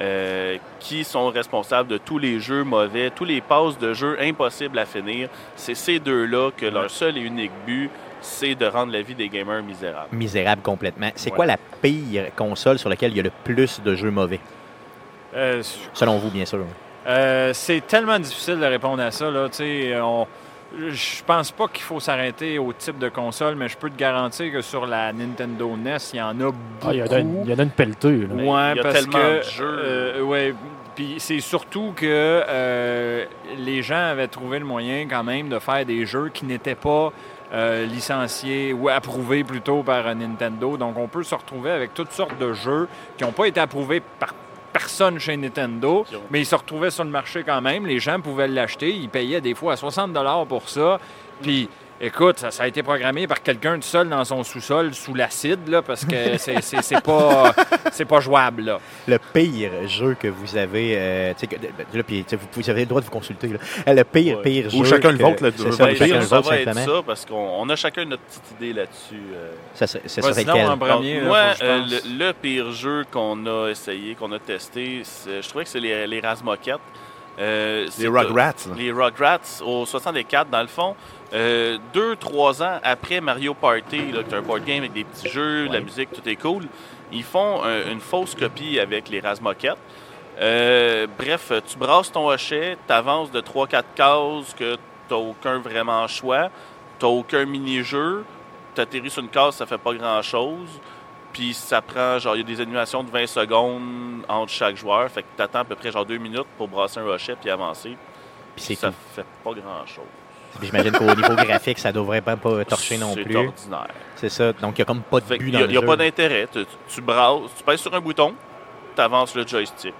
euh, qui sont responsables de tous les jeux mauvais, tous les passes de jeux impossibles à finir. C'est ces deux-là que leur seul et unique but, c'est de rendre la vie des gamers misérable. Misérable complètement. C'est Ouais. quoi la pire console sur laquelle il y a le plus de jeux mauvais? Euh, Selon vous, bien sûr. Euh, c'est tellement difficile de répondre à ça. Là. Tu sais, on- Je pense pas qu'il faut s'arrêter au type de console, mais je peux te garantir que sur la Nintendo NES, il y en a beaucoup. Ah, il, y en a, il y en a une pelleteux. là. Mais Ouais, il y a parce tellement que, de jeux. euh, ouais, puis c'est surtout que euh, les gens avaient trouvé le moyen quand même de faire des jeux qui n'étaient pas euh, licenciés ou approuvés plutôt par Nintendo. Donc on peut se retrouver avec toutes sortes de jeux qui n'ont pas été approuvés par personne chez Nintendo, mais ils se retrouvaient sur le marché quand même. Les gens pouvaient l'acheter. Ils payaient des fois à 60 pour ça. Puis, écoute, ça, ça a été programmé par quelqu'un tout seul dans son sous-sol sous l'acide, là, parce que [LAUGHS] c'est- c'est c'est pas, c'est pas jouable. Là. Le pire jeu que vous avez, euh, là, vous, vous avez le droit de vous consulter. là. Euh, Le pire, Ouais. pire Ou jeu. chacun le que- vôtre, là, c'est le ça, vôtre. ou chacun Ben, le ça vôtre, va être ça, parce qu'on on a chacun notre petite idée là-dessus. euh. Ça, ça, ça serait en premier. Donc, moi, euh, le, le pire jeu qu'on a essayé, qu'on a testé, je trouvais que c'est les, les Razmoquettes. Euh, Les Rugrats. les Rugrats au 64, dans le fond. Euh, deux, trois ans après Mario Party, là, qui est un board game avec des petits jeux, de la musique, tout est cool, ils font un- une fausse copie avec les Razmoquettes. Euh, bref, tu brasses ton hochet, tu avances de 3-4 cases que tu aucun vraiment choix, tu aucun mini-jeu, tu atterris sur une case, ça fait pas grand-chose. Puis ça prend, genre, il y a des animations de 20 secondes entre chaque joueur. Fait que tu attends à peu près genre 2 minutes pour brasser un hochet puis avancer. Puis c'est ça cool. fait pas grand-chose. Puis J'imagine qu'au niveau graphique, ça devrait pas, pas torcher non C'est plus. ordinaire. C'est ça. Donc, il n'y a comme pas de Fait but dans y a, le il y a jeu. pas d'intérêt. Tu, tu brasses, tu pèses sur un bouton, tu avances le joystick.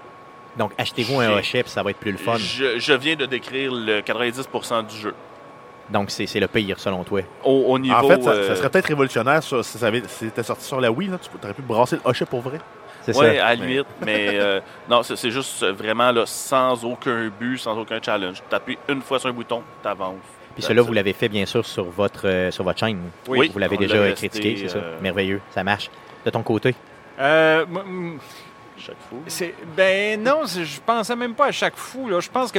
Donc, achetez-vous un hochet, puis ça va être plus le fun. Je, je viens de décrire le 90% du jeu. Donc, c'est c'est le pire, selon toi. Au, au niveau. En fait, ça, euh, ça serait peut-être révolutionnaire ça, si ça avait- si c'était sorti sur la Wii. Là, tu aurais pu brasser le hochet pour vrai. C'est Ouais, à la limite, mais euh, [LAUGHS] non, c'est juste vraiment là, sans aucun but, sans aucun challenge. Tu appuies une fois sur un bouton, tu avances. Puis cela, vous l'avez fait, bien sûr, sur votre, euh, sur votre chaîne. Oui, Vous l'avez déjà euh, resté, critiqué, c'est ça. euh, Merveilleux. Ça marche. De ton côté? Euh, chaque c'est- ben non, je pensais même pas à chaque fou. Là. Je pense que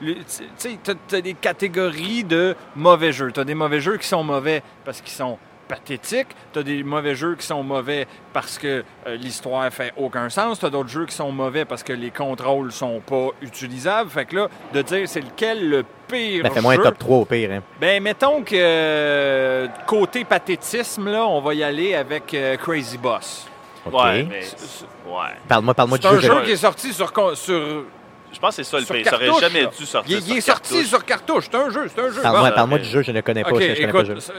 tu sais, t'as- t'as des catégories de mauvais jeux. T'as des mauvais jeux qui sont mauvais parce qu'ils sont pathétiques. T'as des mauvais jeux qui sont mauvais parce que euh, l'histoire fait aucun sens. T'as d'autres jeux qui sont mauvais parce que les contrôles sont pas utilisables. Fait que là, de dire c'est lequel le pire Ben, fais-moi un jeu... top 3 au pire. hein. Ben, mettons que euh, côté pathétisme, là, on va y aller avec euh, Crazy Boss. OK. Ouais, mais. C'est- c'est- Ouais. Parle-moi parle C'est du un jeu. jeu je- qui est sorti sur, con- sur Je pense que c'est ça le pire. Ça aurait jamais là. dû sortir. Il, est- il sur est sorti sur cartouche. C'est un jeu, c'est un jeu. Parle-moi Bon, du jeu, je ne connais pas. OK, je connais pas écoute, le jeu. ça-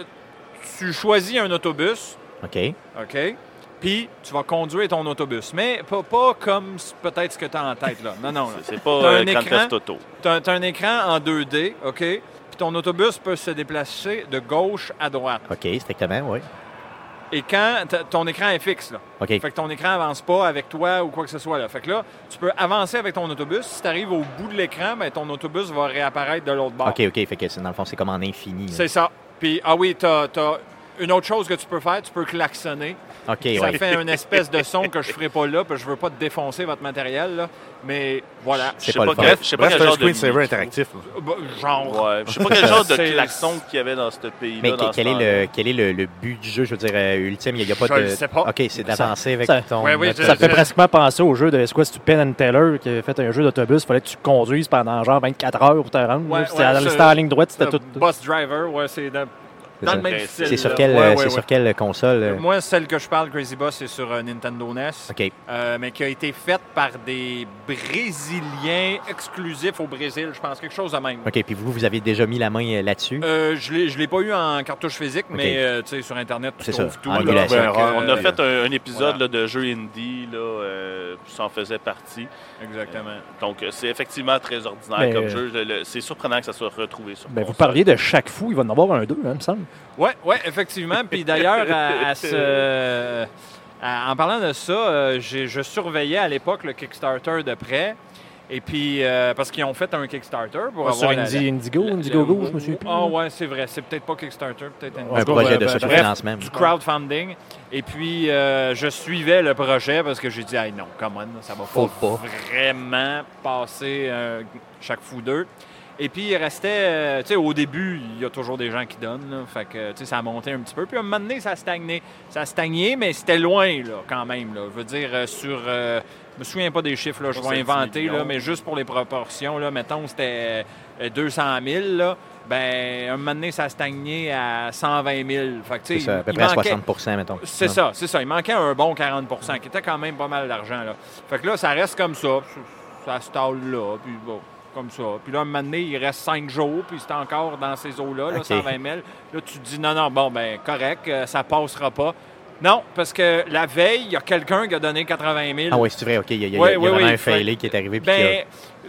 tu choisis un autobus, OK. OK? Puis tu vas conduire ton autobus. Mais pas, pas comme peut-être ce que tu as en tête, là. Non, non. [LAUGHS] C'est pas euh, un Grand écran. Theft Auto. Tu as, un écran en 2D, OK? Puis ton autobus peut se déplacer de gauche à droite. OK, strictement, oui. Et quand ton écran est fixe, là. OK. Fait que ton écran avance pas avec toi ou quoi que ce soit. Là. Fait que là, tu peux avancer avec ton autobus. Si tu arrives au bout de l'écran, ben, ton autobus va réapparaître de l'autre bord. OK, OK. Fait que dans le fond, c'est comme en infini. C'est ça. Puis, ah oui, tu as, une autre chose que tu peux faire, tu peux klaxonner. OK, Ça ouais. fait une espèce de son que je ferai pas là, parce que je veux pas te défoncer votre matériel, là. Mais voilà. Je sais pas pas, le fun. quel- je sais pas Bref, quel c'est un genre de micro. interactif. Bah, Genre. Ouais, je sais pas quel [LAUGHS] genre de klaxon qu'il y avait dans ce pays-là. Mais dans quel est, le, quel est le, le but du jeu? Je veux dire, euh, ultime, il n'y a, pas Je de. sais pas. OK, c'est d'avancer avec ça- ton. Ouais, oui, je- Ça fait pratiquement penser au jeu de c'est quoi, c'est Penn and Teller qui a fait un jeu d'autobus. Il fallait que tu conduises pendant genre 24 heures pour te rendre. C'était en ligne droite, c'était Le tout. Bus driver, ouais, c'est dans, le même C'est style. C'est sur, là. quelle, Ouais, euh, ouais, c'est ouais. sur quelle console? euh? Moi, celle que je parle, Crazy Boss, c'est sur euh, Nintendo NES. OK. euh, mais qui a été faite par des Brésiliens exclusifs au Brésil, je pense, quelque chose de même. OK, puis vous, vous avez déjà mis la main là-dessus? Euh, je ne l'ai pas eu en cartouche physique, mais euh, tu sais, sur Internet, tu ça, trouves tout. en là. On a fait un, un épisode voilà. là, de jeu indie, là, euh, ça en faisait partie. Exactement. Donc, c'est effectivement très ordinaire Mais, comme euh, jeu. C'est surprenant que ça soit retrouvé sur Ben, vous parliez de chaque fou, il va en avoir un deux, hein, il me semble. Oui, ouais, effectivement. Puis d'ailleurs, à, à ce- à- en parlant de ça, euh, j'ai- je surveillais à l'époque le Kickstarter de près. Et puis, euh, parce qu'ils ont fait un Kickstarter pour Sur avoir la- Indi- la- Indigo, le- Indiegogo, je me souviens plus. Ah ouais, c'est vrai. C'est peut-être pas Kickstarter, peut-être En un projet ben, de sociofinancement. du crowdfunding. Et puis, euh, je suivais le projet parce que j'ai dit, hey, non, come on, ça va Faut pas, pas. vraiment passer euh, chaque fou deux. Et puis, il restait, euh, tu sais, au début, il y a toujours des gens qui donnent, là, fait que, tu sais, ça a monté un petit peu. Puis, à un moment donné, ça a stagné. Ça a stagné, mais c'était loin, là, quand même, là. Je veux dire, euh, sur, euh, je me souviens pas des chiffres, là, je vais 70 inventer, là, mais juste pour les proportions, là, mettons, c'était euh, 200 000, là, ben, un moment donné, ça a stagné à 120 000. Fait que, tu C'est sais, ça, à peu il près à manquait- 60% mettons. c'est ça, c'est ça. Il manquait un bon 40% qui était quand même pas mal d'argent. Là. Fait que là, ça reste comme ça. Ça se là, puis bon, comme ça. Puis là, un moment donné, il reste 5 jours, puis c'est encore dans ces eaux-là, là, OK. 120 000. Là, tu te dis, non, non, bon, ben correct, euh, ça passera pas. Non, parce que la veille, il y a quelqu'un qui a donné 80 000. Ah oui, c'est vrai, OK. Il y a, il y a- y vraiment un failé qui est arrivé. puis qui a- Ben,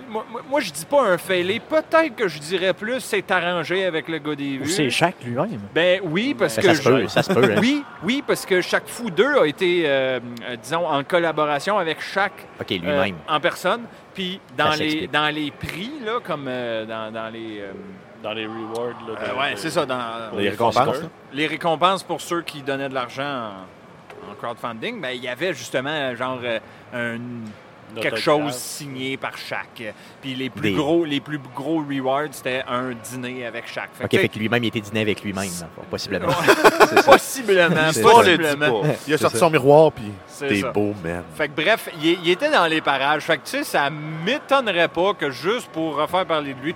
moi, moi- je dis pas un failé. Peut-être que je dirais plus c'est arrangé avec le gars des Ou vues. c'est chaque lui-même. Ben oui, parce Ben, que ça se peut, je- ça se peut. hein. oui, oui, parce que chaque fou 2 a été, euh, euh, disons, en collaboration avec chaque OK, euh, lui-même. en personne. Puis dans les, dans les prix, là, comme euh, dans, dans les. euh, Dans les rewards. Là, euh, de- ouais, de- c'est ça, dans Les récompenses. là. les récompenses pour ceux qui donnaient de l'argent en, en crowdfunding, ben, il y avait justement, genre, euh, un- quelque chose signé par chaque. Puis les plus Des- gros, les plus gros rewards, c'était un dîner avec chaque. Fait OK, fait que lui-même, il était dîné avec lui-même, possiblement. [LAUGHS] possiblement, possiblement. Il a sorti ça. son miroir, puis t'es beau, man. Fait que bref, il, il était dans les parages. Fait que tu sais, ça m'étonnerait pas que juste pour refaire parler de lui,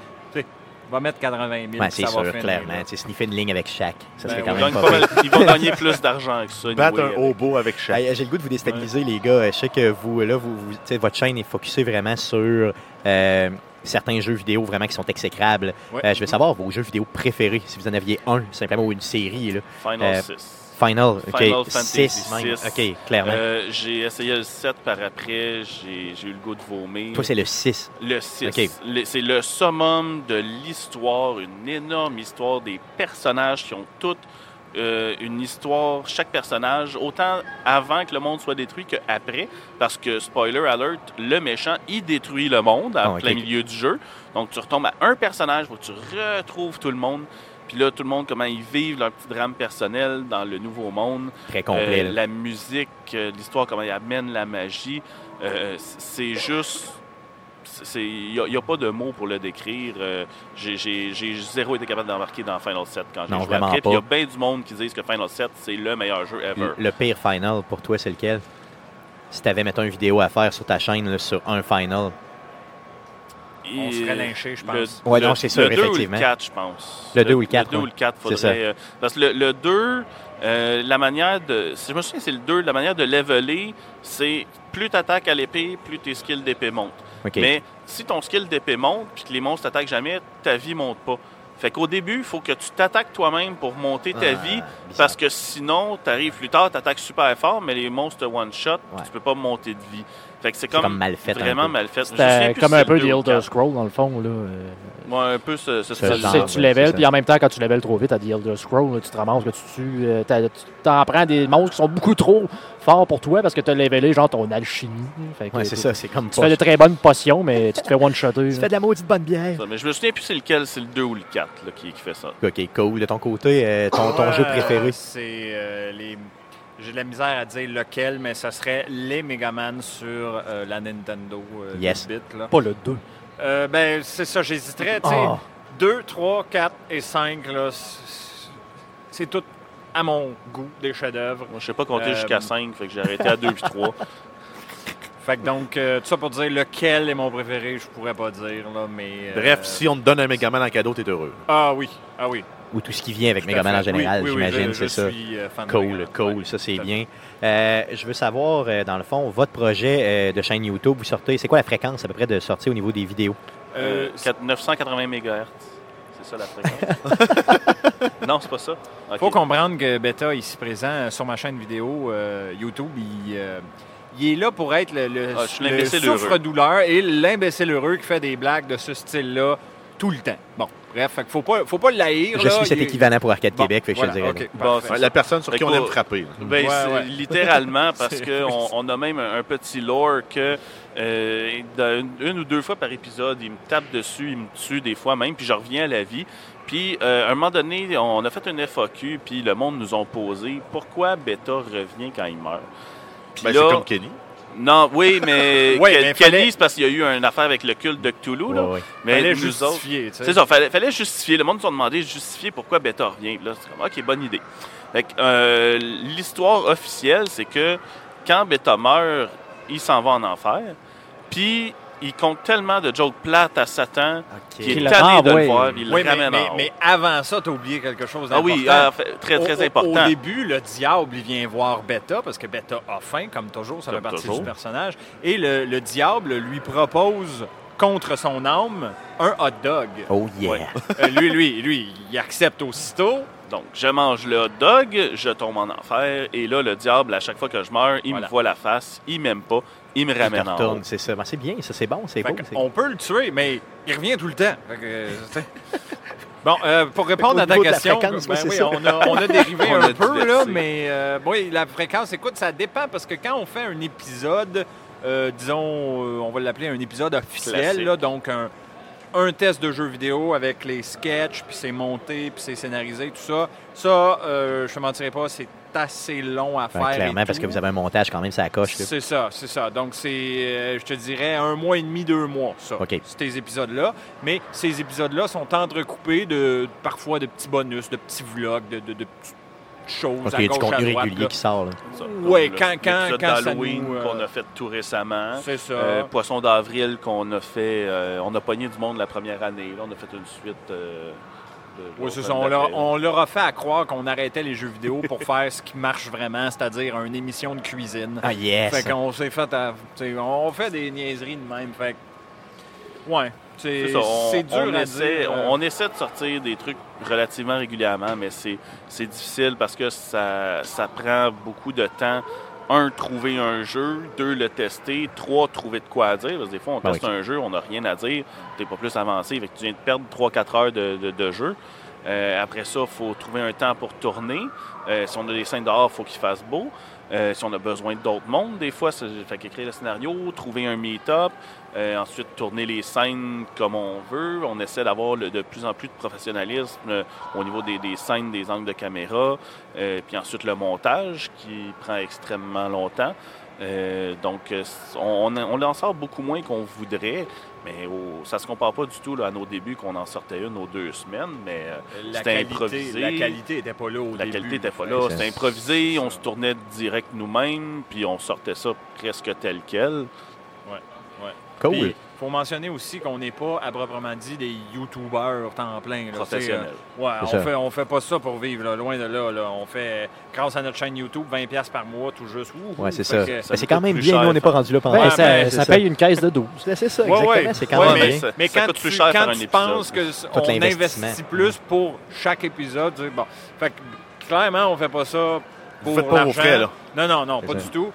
va mettre 80 000. Ouais, c'est sûr, clairement. Tu fait une ligne avec chaque, ça serait Ben quand oui. Il, même pas pas pire. mal- il va [LAUGHS] gagner plus d'argent que ça. Battre anyway, un hobo avec chaque. Hey, J'ai le goût de vous déstabiliser, les gars. Je sais que vous, là, vous, votre chaîne est focusée vraiment sur euh, certains jeux vidéo vraiment qui sont exécrables. Ouais. Euh, je veux savoir vos jeux vidéo préférés, si vous en aviez un, simplement, ou une série. Là. Final Euh, 6. Final, OK. Final Fantasy 6 même. VI. OK, clairement. Euh, j'ai essayé le 7 par après, j'ai j'ai eu le goût de vomir. Toi, c'est le 6. Le 6. Ok. Le- C'est le summum de l'histoire, une énorme histoire des personnages qui ont toutes euh, une histoire, chaque personnage, autant avant que le monde soit détruit qu'après, parce que, spoiler alert, le méchant, il détruit le monde à Ah, ok. plein milieu du jeu. Donc, tu retombes à un personnage, que tu retrouves tout le monde. Puis là, tout le monde, comment ils vivent leur petit drame personnel dans le nouveau monde. Très complet. Euh, la musique, euh, l'histoire, comment il amène la magie. Euh, c'est juste. Il n'y a, pas de mots pour le décrire. Euh, j'ai- zéro été capable d'embarquer dans Final 7 quand j'ai joué après. Il y a bien du monde qui disent que Final 7, c'est le meilleur jeu ever. Le, le pire Final, pour toi, c'est lequel? Si tu avais, mettons, une vidéo à faire sur ta chaîne là, sur un Final. On serait lynché, je le- pense. Ouais, le- non, c'est sûr, Le 2 ou effectivement. le 4, je pense. Le 2 ou le 4, Le 2 ou le 4, C'est ça. faudrait. euh, parce que le, le 2, euh, la manière de. Si je me souviens, c'est le 2, la manière de leveler, c'est plus tu attaques à l'épée, plus tes skills d'épée montent. Mais si ton skill d'épée monte puis que les monstres t'attaquent jamais, ta vie monte pas. Fait qu'au début, il faut que tu t'attaques toi-même pour monter ta Ah, vie. bizarre. Parce que sinon, tu arrives plus tard, tu attaques super fort, mais les monstres te one-shot, Ouais. tu peux pas monter de vie. Fait que c'est comme, comme mal fait. vraiment mal fait. C'était comme un peu The Elder quatre. Scroll, dans le fond. Là. euh, Ouais, un peu ce, ce Ce genre, tu ça. puis en même temps, quand tu levels trop vite à The Elder Scroll, là, tu te ramasses que tu tues. euh, t'en prends des monstres qui sont beaucoup trop forts pour toi parce que tu as levelé genre ton alchimie. Fait que Ouais, c'est tu- ça, c'est comme Tu fais de très bonnes potions, mais tu te fais one-shotter. Tu fais de la maudite bonne bière. Ça, Mais je me souviens plus c'est lequel, c'est le 2 ou le 4 là, qui, qui fait ça. OK, cool. De ton côté, euh, ton, ton jeu préféré? C'est euh, les. J'ai de la misère à dire lequel, mais ce serait les Megaman sur euh, la Nintendo euh, Yes. 8-bit. là. Pas le 2. Euh, ben, c'est ça, j'hésiterais. tu sais, Ah. 2, 3, 4 et 5, là, c'est- tout à mon goût des chefs-d'œuvre. Moi, je sais pas compter Euh, jusqu'à 5, fait que j'ai arrêté à 2 puis 3. [LAUGHS] Fait que donc, euh, tout ça pour dire lequel est mon préféré, je pourrais pas dire, là, mais. euh, Bref, si on te donne un Megaman en cadeau, t'es heureux. Ah oui, ah oui. Ou tout ce qui vient avec Megaman en général, Oui, oui, oui, j'imagine, c'est ça. Euh, Cool, cool, Ouais, ça c'est bien. Euh, je veux savoir, euh, dans le fond, votre projet euh, de chaîne YouTube, vous sortez, c'est quoi la fréquence à peu près de sortie au niveau des vidéos? Euh, Euh, 4- 980 MHz. C'est ça la fréquence. [LAUGHS] non, c'est pas ça. Ok. faut comprendre que Beta, ici présent, sur ma chaîne vidéo euh, YouTube, il, euh, il est là pour être le, le, Ah, le souffre-douleur et l'imbécile heureux qui fait des blagues de ce style-là tout le temps. Bon, bref, fait faut pas, faut pas l'haïr. Je là, suis cet il- équivalent pour Arcade Bon, Québec, fait que voilà, je te Bon, La personne sur qui on aime frapper. Ben, Ouais, c'est ouais. littéralement [LAUGHS] parce qu'on on a même un, petit lore que euh, d'une- une, ou deux fois par épisode, il me tape dessus, il me tue des fois même, puis je reviens à la vie. Puis euh, à un moment donné, on a fait une FAQ, puis le monde nous a posé pourquoi Beta revient quand il meurt? Ben, c'est comme Kenny. Non, oui, mais [LAUGHS] Kenny, fallait- c'est parce qu'il y a eu une affaire avec le culte de Cthulhu. Là. Ouais, ouais. Mais Fallait nous autres, justifier, sais. c'est ça, fallait, fallait justifier. Le monde nous a demandé de justifier pourquoi Beta revient. Là, c'est comme, OK, bonne idée. Fait que, euh, L'histoire officielle, c'est que quand Beta meurt, il s'en va en enfer. Puis, il compte tellement de jokes plates à Satan qu'il Qu'il est tanné de le voir, il Oui, le mais, ramène mais- en haut. mais avant ça, tu as oublié quelque chose Ah oui, d'important. ah, fait- très, très Au- important. Au début, le diable, il vient voir Beta, parce que Beta a faim, comme toujours, ça fait partie toujours. du personnage. Et le, le diable lui propose, contre son âme, un hot dog. Oh yeah! Ouais. Euh, lui, lui, lui, il accepte aussitôt. Donc, je mange le hot dog, je tombe en enfer, et là, le diable, à chaque fois que je meurs, il Voilà. me voit la face, il m'aime pas, il me Il ramène en haut. retourne, c'est ça. Ben, c'est bien, ça c'est bon, c'est beau. on peut le tuer, mais il revient tout le temps. Que, euh, [LAUGHS] bon, euh, pour répondre à ta question, ben oui, on, a, on a dérivé [LAUGHS] On un a peu, là, mais euh, oui, la fréquence, écoute, ça dépend parce que quand on fait un épisode, euh, disons, on va l'appeler un épisode officiel, là, donc un, un test de jeu vidéo avec les sketchs, puis c'est monté, puis c'est scénarisé, tout ça, ça, je ne te mentirai pas, c'est assez long à faire. clairement, parce que vous avez un montage quand même, ça coche. C'est ça, c'est ça. Donc, c'est, euh, je te dirais, un mois et demi, deux mois, ça, OK. ces épisodes-là. Mais ces épisodes-là sont entrecoupés de, parfois de petits bonus, de petits vlogs, de, de, de petites choses OK, à il y a gauche, du contenu à droite. régulier là. qui sort. là. Ça, Ouais, comme quand- quand- quand d'Halloween euh, qu'on a fait tout récemment. C'est ça. Euh, Poisson d'avril qu'on a fait, euh, on a pogné du monde la première année. Là, on a fait une suite. De- Oui, c'est ça. On leur, on leur a fait à croire qu'on arrêtait les jeux vidéo pour [LAUGHS] faire ce qui marche vraiment, c'est-à-dire une émission de cuisine. Ah, yes! Fait qu'on s'est fait à- On fait des niaiseries de même. Fait que- Ouais. C'est dur on à essaie, dire. euh, on essaie de sortir des trucs relativement régulièrement, mais c'est c'est difficile parce que ça, ça prend beaucoup de temps. Un, trouver un jeu. Deux, le tester. Trois, trouver de quoi à dire. Parce que des fois, on Ben teste oui. un jeu, on n'a rien à dire. Tu pas plus avancé. Fait que tu viens de perdre 3-4 heures de, de- de jeu. Euh, après ça, il faut trouver un temps pour tourner. Euh, si on a des scènes dehors, il faut qu'il fasse beau. Euh, si on a besoin d'autres mondes, des fois, c'est fait qu'écrire le scénario, trouver un meet-up, euh, ensuite tourner les scènes comme on veut. On essaie d'avoir le- de plus en plus de professionnalisme euh, au niveau des, des scènes, des angles de caméra, euh, puis ensuite le montage qui prend extrêmement longtemps. Euh, donc, euh, on, on en sort beaucoup moins qu'on voudrait, mais au- ça se compare pas du tout là, à nos débuts qu'on en sortait une aux deux semaines, mais euh, la c'était qualité, improvisé. La qualité était pas là au la début. qualité n'était pas là. C'était improvisé, on se tournait direct nous-mêmes, puis on sortait ça presque tel quel. Cool! Il faut mentionner aussi qu'on n'est pas, à proprement dit, des YouTubers temps plein. là. Professionnel. C'est, euh, ouais, on ça. fait, on fait pas ça pour vivre, là, loin de là, là. On fait, grâce à notre chaîne YouTube, 20$ par mois, tout juste. Ouais, c'est ça. c'est quand même bien, cher, nous, on n'est pas rendu là pendant Ouais, ça, ça c'est paye une caisse de 12. C'est ça, Ouais, exactement. ouais. C'est quand Ouais, même mais, bien. mais ça quand coûte tu, plus cher quand faire un tu penses que on l'investissement. investit plus pour chaque épisode, bon. Fait clairement, on fait pas ça pour Vous faites pas vos l'argent. frais, là. Non, non, non, pas du tout.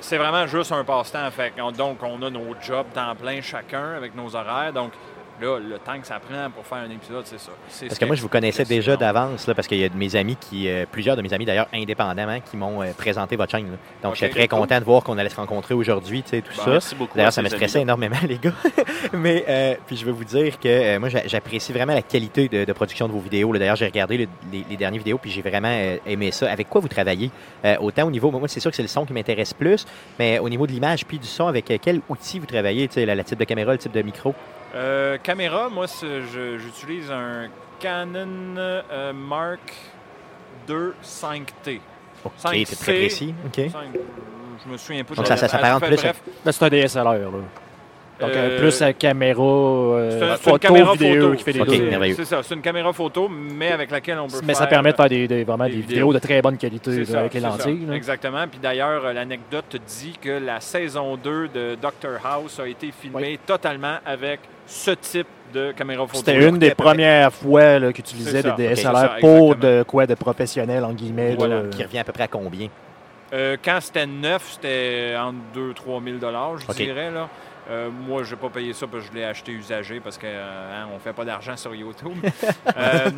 C'est vraiment juste un passe-temps. Fait donc, on a nos jobs temps plein chacun avec nos horaires. Là, le temps que ça prend pour faire un épisode, c'est ça. Parce ce que moi, je vous connaissais déjà d'avance, parce qu'il y a de mes amis qui, euh, plusieurs de mes amis d'ailleurs, indépendamment, qui m'ont euh, présenté votre chaîne. là. Donc, Ok, j'étais très content de voir qu'on allait se rencontrer aujourd'hui, tu sais, tout Bon, ça. Merci beaucoup. D'ailleurs, à ça me stressait énormément, [LAUGHS] les gars. Mais euh, puis je veux vous dire que moi, j'a- j'apprécie vraiment la qualité de, de production de vos vidéos. D'ailleurs, j'ai regardé le- les, les dernières vidéos, puis j'ai vraiment aimé ça. Avec quoi vous travaillez Autant au niveau, moi, c'est sûr que c'est le son qui m'intéresse plus, mais au niveau de l'image puis du son, avec quel outil vous travaillez Tu sais, la type de caméra, le type de micro? Euh, caméra, moi, j'utilise un Canon euh, Mark II 5T. Ok, 5C. c'est très précis. Ok. 5, je me souviens pas. Donc, ça- ça s'apparente plus à- Ben, c'est un DSLR. Là. Donc, euh, Euh, plus la caméra euh, une photo, caméra vidéo photo. qui fait des Ok, deux. merveilleux. C'est ça, c'est une caméra photo, mais avec laquelle on peut Mais ça permet de faire des, des- vraiment des des, vidéos. vidéos de très bonne qualité C'est là, ça, avec les lentilles. Exactement. Puis d'ailleurs, l'anecdote te dit que la saison 2 de Doctor House a été filmée totalement avec ce type de caméra photo. C'était une des premières fois là, qu'ils utilisaient des. DSLR pour de quoi de professionnel, en guillemets. Voilà. là. Qui revient à peu près à combien? Euh, quand c'était neuf, c'était entre 2-3 000 je dirais. Là. Euh, moi, je n'ai pas payé ça parce que je l'ai acheté usagé parce qu'on ne fait pas d'argent sur YouTube. [LAUGHS] Euh,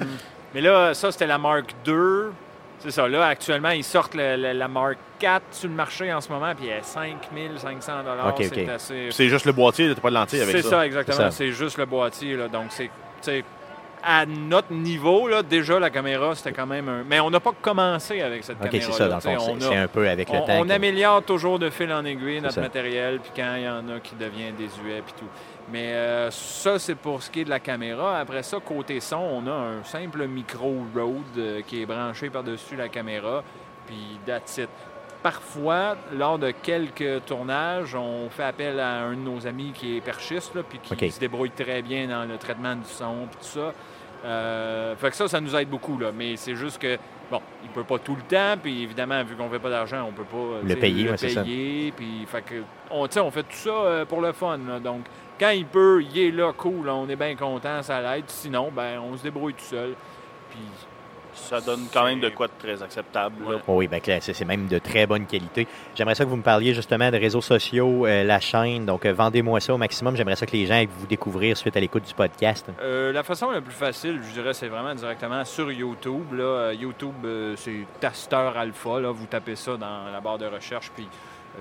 mais là, ça, c'était la Mark II. C'est ça. Là, actuellement, ils sortent le- le- la Mark 4 sur le marché en ce moment, puis elle est 5 500 Ok, C'est ok. assez. C'est juste le boîtier, t'as pas de lentilles avec C'est ça. ça, exactement. C'est ça. C'est juste le boîtier. Là. Donc, c'est. À notre niveau, là, déjà, la caméra, c'était quand même un. Mais on n'a pas commencé avec cette Ok, caméra. c'est ça, dans le fond. C'est un peu avec le on, temps. on améliore toujours de fil en aiguille notre ça. matériel, puis quand il y en a qui devient désuet, puis tout. Mais euh, ça, c'est pour ce qui est de la caméra. Après ça, côté son, on a un simple micro Rode euh, qui est branché par-dessus la caméra, puis that's it. Parfois, lors de quelques tournages, on fait appel à un de nos amis qui est perchiste, là, puis qui OK. se débrouille très bien dans le traitement du son, puis tout ça. Euh, fait que ça, ça nous aide beaucoup, là. Mais c'est juste que, bon, il peut pas tout le temps, puis évidemment, vu qu'on fait pas d'argent, on peut pas Le payer, le ouais, c'est ça. puis fait que, on, on fait tout ça euh, pour le fun, là. Donc, quand il peut, il est là, cool, on est bien content, ça l'aide. Sinon, ben, on se débrouille tout seul. Puis, Ça donne quand même de quoi de très acceptable. là. Oh oui, ben clair, c'est même de très bonne qualité. J'aimerais ça que vous me parliez justement des réseaux sociaux, euh, la chaîne. Donc, euh, vendez-moi ça au maximum. J'aimerais ça que les gens aillent vous découvrir suite à l'écoute du podcast. Euh, la façon la plus facile, je dirais, c'est vraiment directement sur YouTube. Là. YouTube, euh, c'est Taster Alpha. Là. Vous tapez ça dans la barre de recherche, puis euh,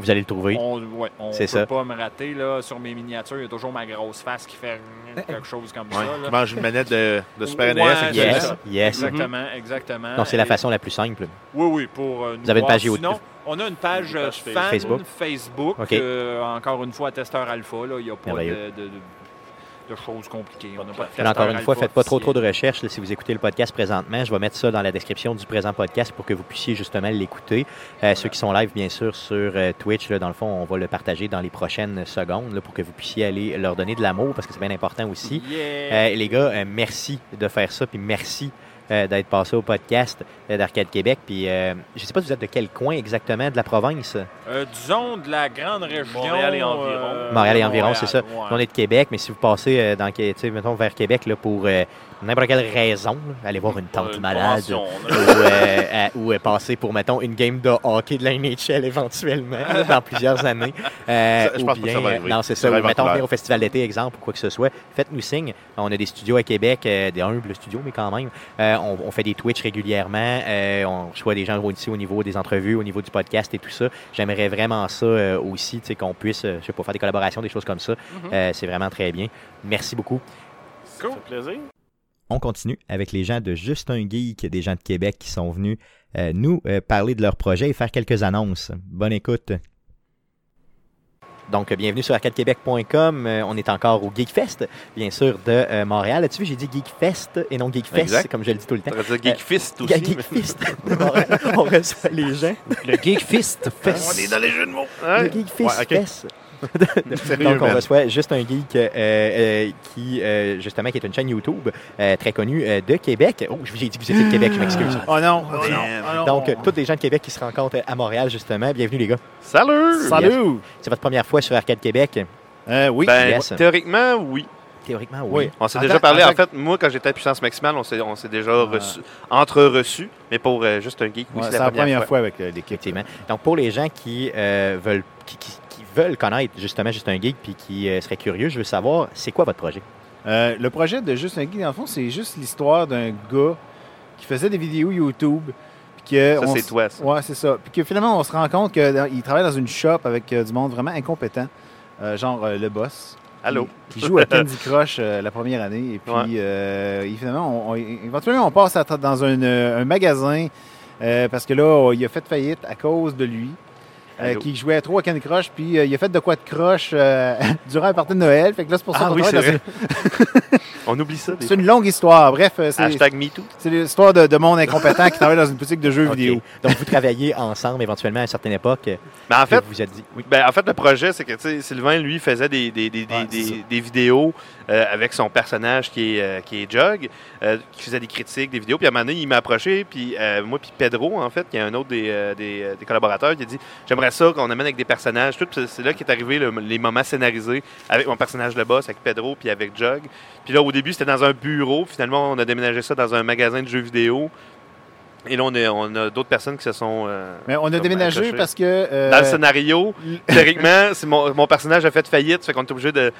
Vous allez le trouver. On ouais, on C'est peut ça. pas me rater. Là, sur mes miniatures, il y a toujours ma grosse face qui fait quelque chose comme ça. Là. qui mange une manette de, de Super NES. Ouais, des- Yes, ça. yes. Exactement, exactement. Donc, c'est la Et- façon la plus simple. Oui, oui, pour euh, nous Vous avez une page YouTube. Sinon, on a une page, Une euh, page fan Facebook. Facebook. OK. euh, encore une fois, testeur alpha. là. Il n'y a pas de, Merveilleux. de- de- de choses compliquées. On n'a pas de Là, encore une fois, faites pas trop trop de recherches là, si vous écoutez le podcast présentement. Je vais mettre ça dans la description du présent podcast pour que vous puissiez justement l'écouter. Euh, ceux qui sont live, bien sûr, sur euh, Twitch, là, dans le fond, on va le partager dans les prochaines secondes là, pour que vous puissiez aller leur donner de l'amour parce que c'est bien important aussi. Yeah. Euh, les gars, merci de faire ça, puis merci euh, d'être passé au podcast euh, d'Arcade Québec. Puis euh, je sais pas, vous êtes de quel coin exactement de la province? Euh, disons de la grande région. Montréal et environ. euh, Montréal et environ, c'est ça. ouais. On est de Québec, mais si vous passez euh, dans, mettons, vers Québec là, pour euh, n'importe quelle raison, là, aller voir une tante Une malade ou, euh, ou, euh, passer pour, mettons, une game de hockey de la NHL éventuellement là, dans plusieurs années. Euh, Ça, je ou pense pas que bien, ça va euh, arriver. non, c'est Ça Ou mettons, venir au festival d'été, exemple, ou quoi que ce soit. Faites-nous signe. On a des studios à Québec, euh, des humbles studios, mais quand même. Euh, on, on fait des Twitch régulièrement. euh, on reçoit des gens ici au niveau des entrevues, au niveau du podcast et tout ça. J'aimerais vraiment ça euh, aussi, tu sais, qu'on puisse, euh, je sais pas, faire des collaborations, des choses comme ça. Euh, c'est vraiment très bien. Merci beaucoup. Ça fait plaisir. On continue avec les gens de Juste un Geek, des gens de Québec qui sont venus euh, nous euh, parler de leur projet et faire quelques annonces. Bonne écoute. Donc, bienvenue sur arcadequebec.com. Euh, on est encore au Geekfest, bien sûr, de euh, Montréal. As-tu vu, j'ai dit Geekfest et non Geekfest, Exact. comme je le dis tout le temps. Aussi. Geekfest Montréal. On reçoit les gens. Le Geek Fist Fest. On est dans les jeux de mots. Le? Geekfest Ouais, ok. Fest. [LAUGHS] Donc, on reçoit juste un geek euh, euh, qui, euh, justement, qui est une chaîne YouTube euh, très connue euh, de Québec. Oh, je vous ai dit que vous étiez de Québec, je m'excuse. Oh non, Oh non, oh non. Donc, euh, tous les gens de Québec qui se rencontrent à Montréal, justement. Bienvenue, les gars. Salut! Salut! C'est votre première fois sur Arcade Québec? Euh, oui. Ben, Yes. théoriquement, oui. Théoriquement, oui. Oui. On s'est déjà parlé. en fait, moi, quand j'étais à Puissance Maximale, on s'est, on s'est déjà reçu, entre-reçus. Mais pour euh, juste un geek, oui, Ouais, c'est la première, fois. fois avec euh, l'équipe. Effectivement. Donc, pour les gens qui, euh, veulent, qui veulent connaître, justement, juste un geek puis qui euh, seraient curieux, je veux savoir, c'est quoi votre projet? Euh, le projet de Juste un Geek, dans le fond, c'est juste l'histoire d'un gars qui faisait des vidéos YouTube. puis que Ça, on c'est toi, ça. Ouais, c'est ça. Puis que finalement, on se rend compte qu'il travaille dans une shop avec euh, du monde vraiment incompétent, euh, genre euh, le boss. Allô? Qui, qui joue à [LAUGHS] Candy Crush euh, la première année. Et puis, Ouais. euh, finalement, on, on- éventuellement, on passe à dans un, un magasin euh, parce que là, il a fait faillite à cause de lui. Euh, qui jouait trop à Candy Crush, puis euh, il a fait de quoi de croche euh, [LAUGHS] durant la partie de Noël. Fait que là, c'est pour ça Ah qu'on oui, travaille c'est dans vrai. [LAUGHS] On oublie ça. C'est une longue histoire. Bref, euh, c'est Hashtag MeToo. c'est l'histoire de, de monde incompétent qui travaille dans une boutique de jeux vidéo. Donc, vous travaillez ensemble éventuellement à une certaine époque. euh, Mais en fait, vous êtes dit, oui. Ben, en fait, le projet, c'est que tu sais, Sylvain, lui, faisait des, des, des, des- Ouais, des- c'est ça. des vidéos euh, avec son personnage qui est, euh, qui est Jug, euh, qui faisait des critiques, des vidéos. Puis à un moment donné, il m'a approché, puis euh, moi, puis Pedro, en fait, qui est un autre des, euh, des, des collaborateurs, qui a dit J'aimerais ça qu'on amène avec des personnages. Tout, Puis c'est là qu'est arrivé le- les moments scénarisés avec mon personnage de boss, avec Pedro, puis avec Jug. Puis là, au début, c'était dans un bureau. Finalement, on a déménagé ça dans un magasin de jeux vidéo. Et là, on, est- on a d'autres personnes qui se sont. euh, Mais on a déménagé accrochées. parce que. euh, Dans le scénario, théoriquement, mon, mon personnage a fait faillite, fait qu'on est obligé de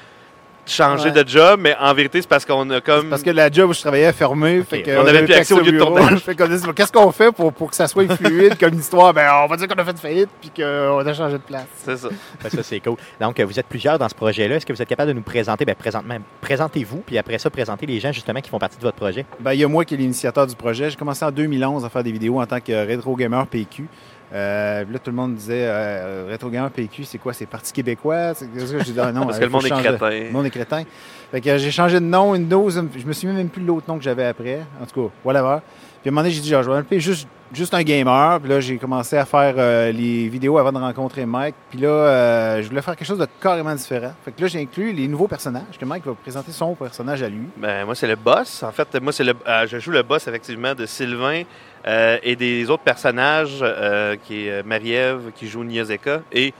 changer Ouais. de job, mais en vérité, c'est parce qu'on a comme. Parce que la job où je travaillais est fermée. Fait que On avait plus accès au lieu de tournage. [LAUGHS] qu'est-ce qu'on fait pour, pour que ça soit fluide comme une histoire? Ben, on va dire qu'on a fait faillite puis qu'on a changé de place. C'est ça. Ben, ça, c'est cool. Donc, euh, vous êtes plusieurs dans ce projet-là. Est-ce que vous êtes capable de nous présenter, ben, présentement, présentez-vous, puis après ça, présentez les gens, justement, qui font partie de votre projet? Ben, il y a moi qui est l'initiateur du projet. J'ai commencé en 2011 à faire des vidéos en tant que rétro gamer PQ. Euh, là, tout le monde disait euh, gamer PQ, c'est quoi? C'est Parti québécois? C'est dit? Ah, non, [LAUGHS] Parce euh, que le monde est crétin. Le monde est crétin. Fait que euh, j'ai changé de nom, une dose. Je me souviens même plus de l'autre nom que j'avais après. En tout cas, whatever. Puis à un moment donné, j'ai dit, genre, je vais m'appeler juste, juste un gamer. Puis là, j'ai commencé à faire euh, les vidéos avant de rencontrer Mike. Puis là, euh, je voulais faire quelque chose de carrément différent. Fait que là, j'ai inclus les nouveaux personnages, que Mike va présenter son personnage à lui. Ben, moi, c'est le boss. En fait, moi, c'est le, euh, je joue le boss, effectivement, de Sylvain et des autres personnages, qui est Marie-Ève, qui joue Niazeka, et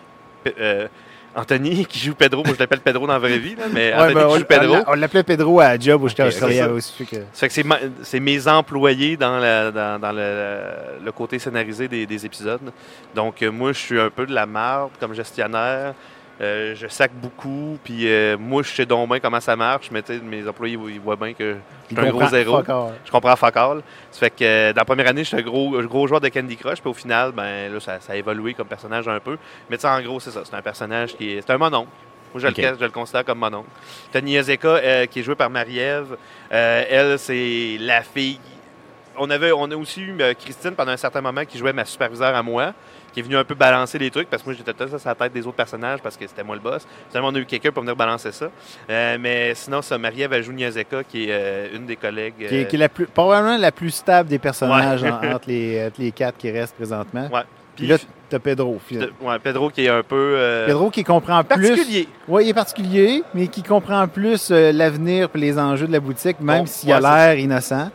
Anthony, qui joue Pedro. Moi, je l'appelle Pedro dans la vraie vie, là, mais Ouais, Anthony ben, qui on, joue Pedro. on- l'appelait Pedro à job où je, Ok, je travaillais aussi. que- Ça fait que c'est, ma- c'est mes employés dans, la- dans, dans le, le côté scénarisé des, des épisodes. Donc, euh, moi, je suis un peu de la marde comme gestionnaire. Euh, je sac beaucoup, puis euh, moi, je sais donc bien comment ça marche, mais mes employés, ils voient bien que je suis un gros zéro. Je comprends fuck all. Ça fait que euh, dans la première année, j'étais un gros, un gros joueur de Candy Crush, puis au final, ben là, ça, ça a évolué comme personnage un peu. Mais tu sais, en gros, c'est ça. C'est un personnage qui est. C'est un mononcle. Moi, je, Ok. le, je le considère comme mononcle. T'as Niazeka, euh, qui est jouée par Marie-Ève. Euh, elle, c'est la fille. On, avait, on a aussi eu euh, Christine pendant un certain moment qui jouait ma superviseure à moi, qui est venue un peu balancer les trucs parce que moi j'étais tout ça sur la tête des autres personnages parce que c'était moi le boss. Finalement, on a eu quelqu'un pour venir balancer ça. Euh, mais sinon, ça, Marie-Ève, qui est euh, une des collègues. Qui est, qui est la plus, probablement la plus stable des personnages Ouais. en- entre, les, entre les quatre qui restent présentement. Ouais. Puis là, Pedro. Puis- de- ouais, Pedro qui est un peu. euh, Pedro qui comprend plus. particulier. Oui, il est particulier, mais qui comprend plus l'avenir et les enjeux de la boutique, même Bon, s'il a l'air innocent.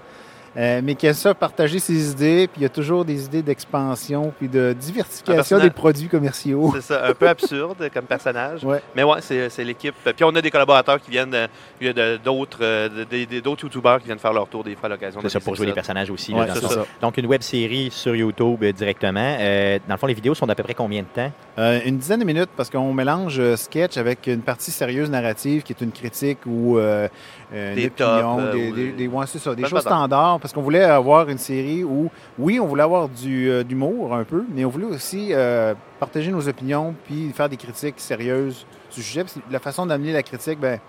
Euh, mais qui a ça partager ses idées, puis il y a toujours des idées d'expansion, puis de diversification personnage- des produits commerciaux. C'est ça, un peu absurde [LAUGHS] comme personnage. Ouais. Mais ouais, c'est c'est l'équipe. Puis on a des collaborateurs qui viennent de- il y a de- d'autres euh, de- d'autres YouTubers qui viennent faire leur tour des fois à l'occasion. C'est de ça, des pour jouer les épisodes. personnages aussi. là, Ouais, dans c'est ça. ça. Donc, une web série sur YouTube euh, directement. Euh, dans le fond, les vidéos sont d'à peu près combien de temps? Euh, une dizaine de minutes, parce qu'on mélange euh, sketch avec une partie sérieuse narrative qui est une critique ou euh, Des opinion, tops, euh, des, des- ouais, ça, Ben, choses pardon. standards, parce qu'on voulait avoir une série où, oui, on voulait avoir du, euh, d'humour un peu, mais on voulait aussi euh, partager nos opinions puis faire des critiques sérieuses du sujet. Puis la façon d'amener la critique, ben,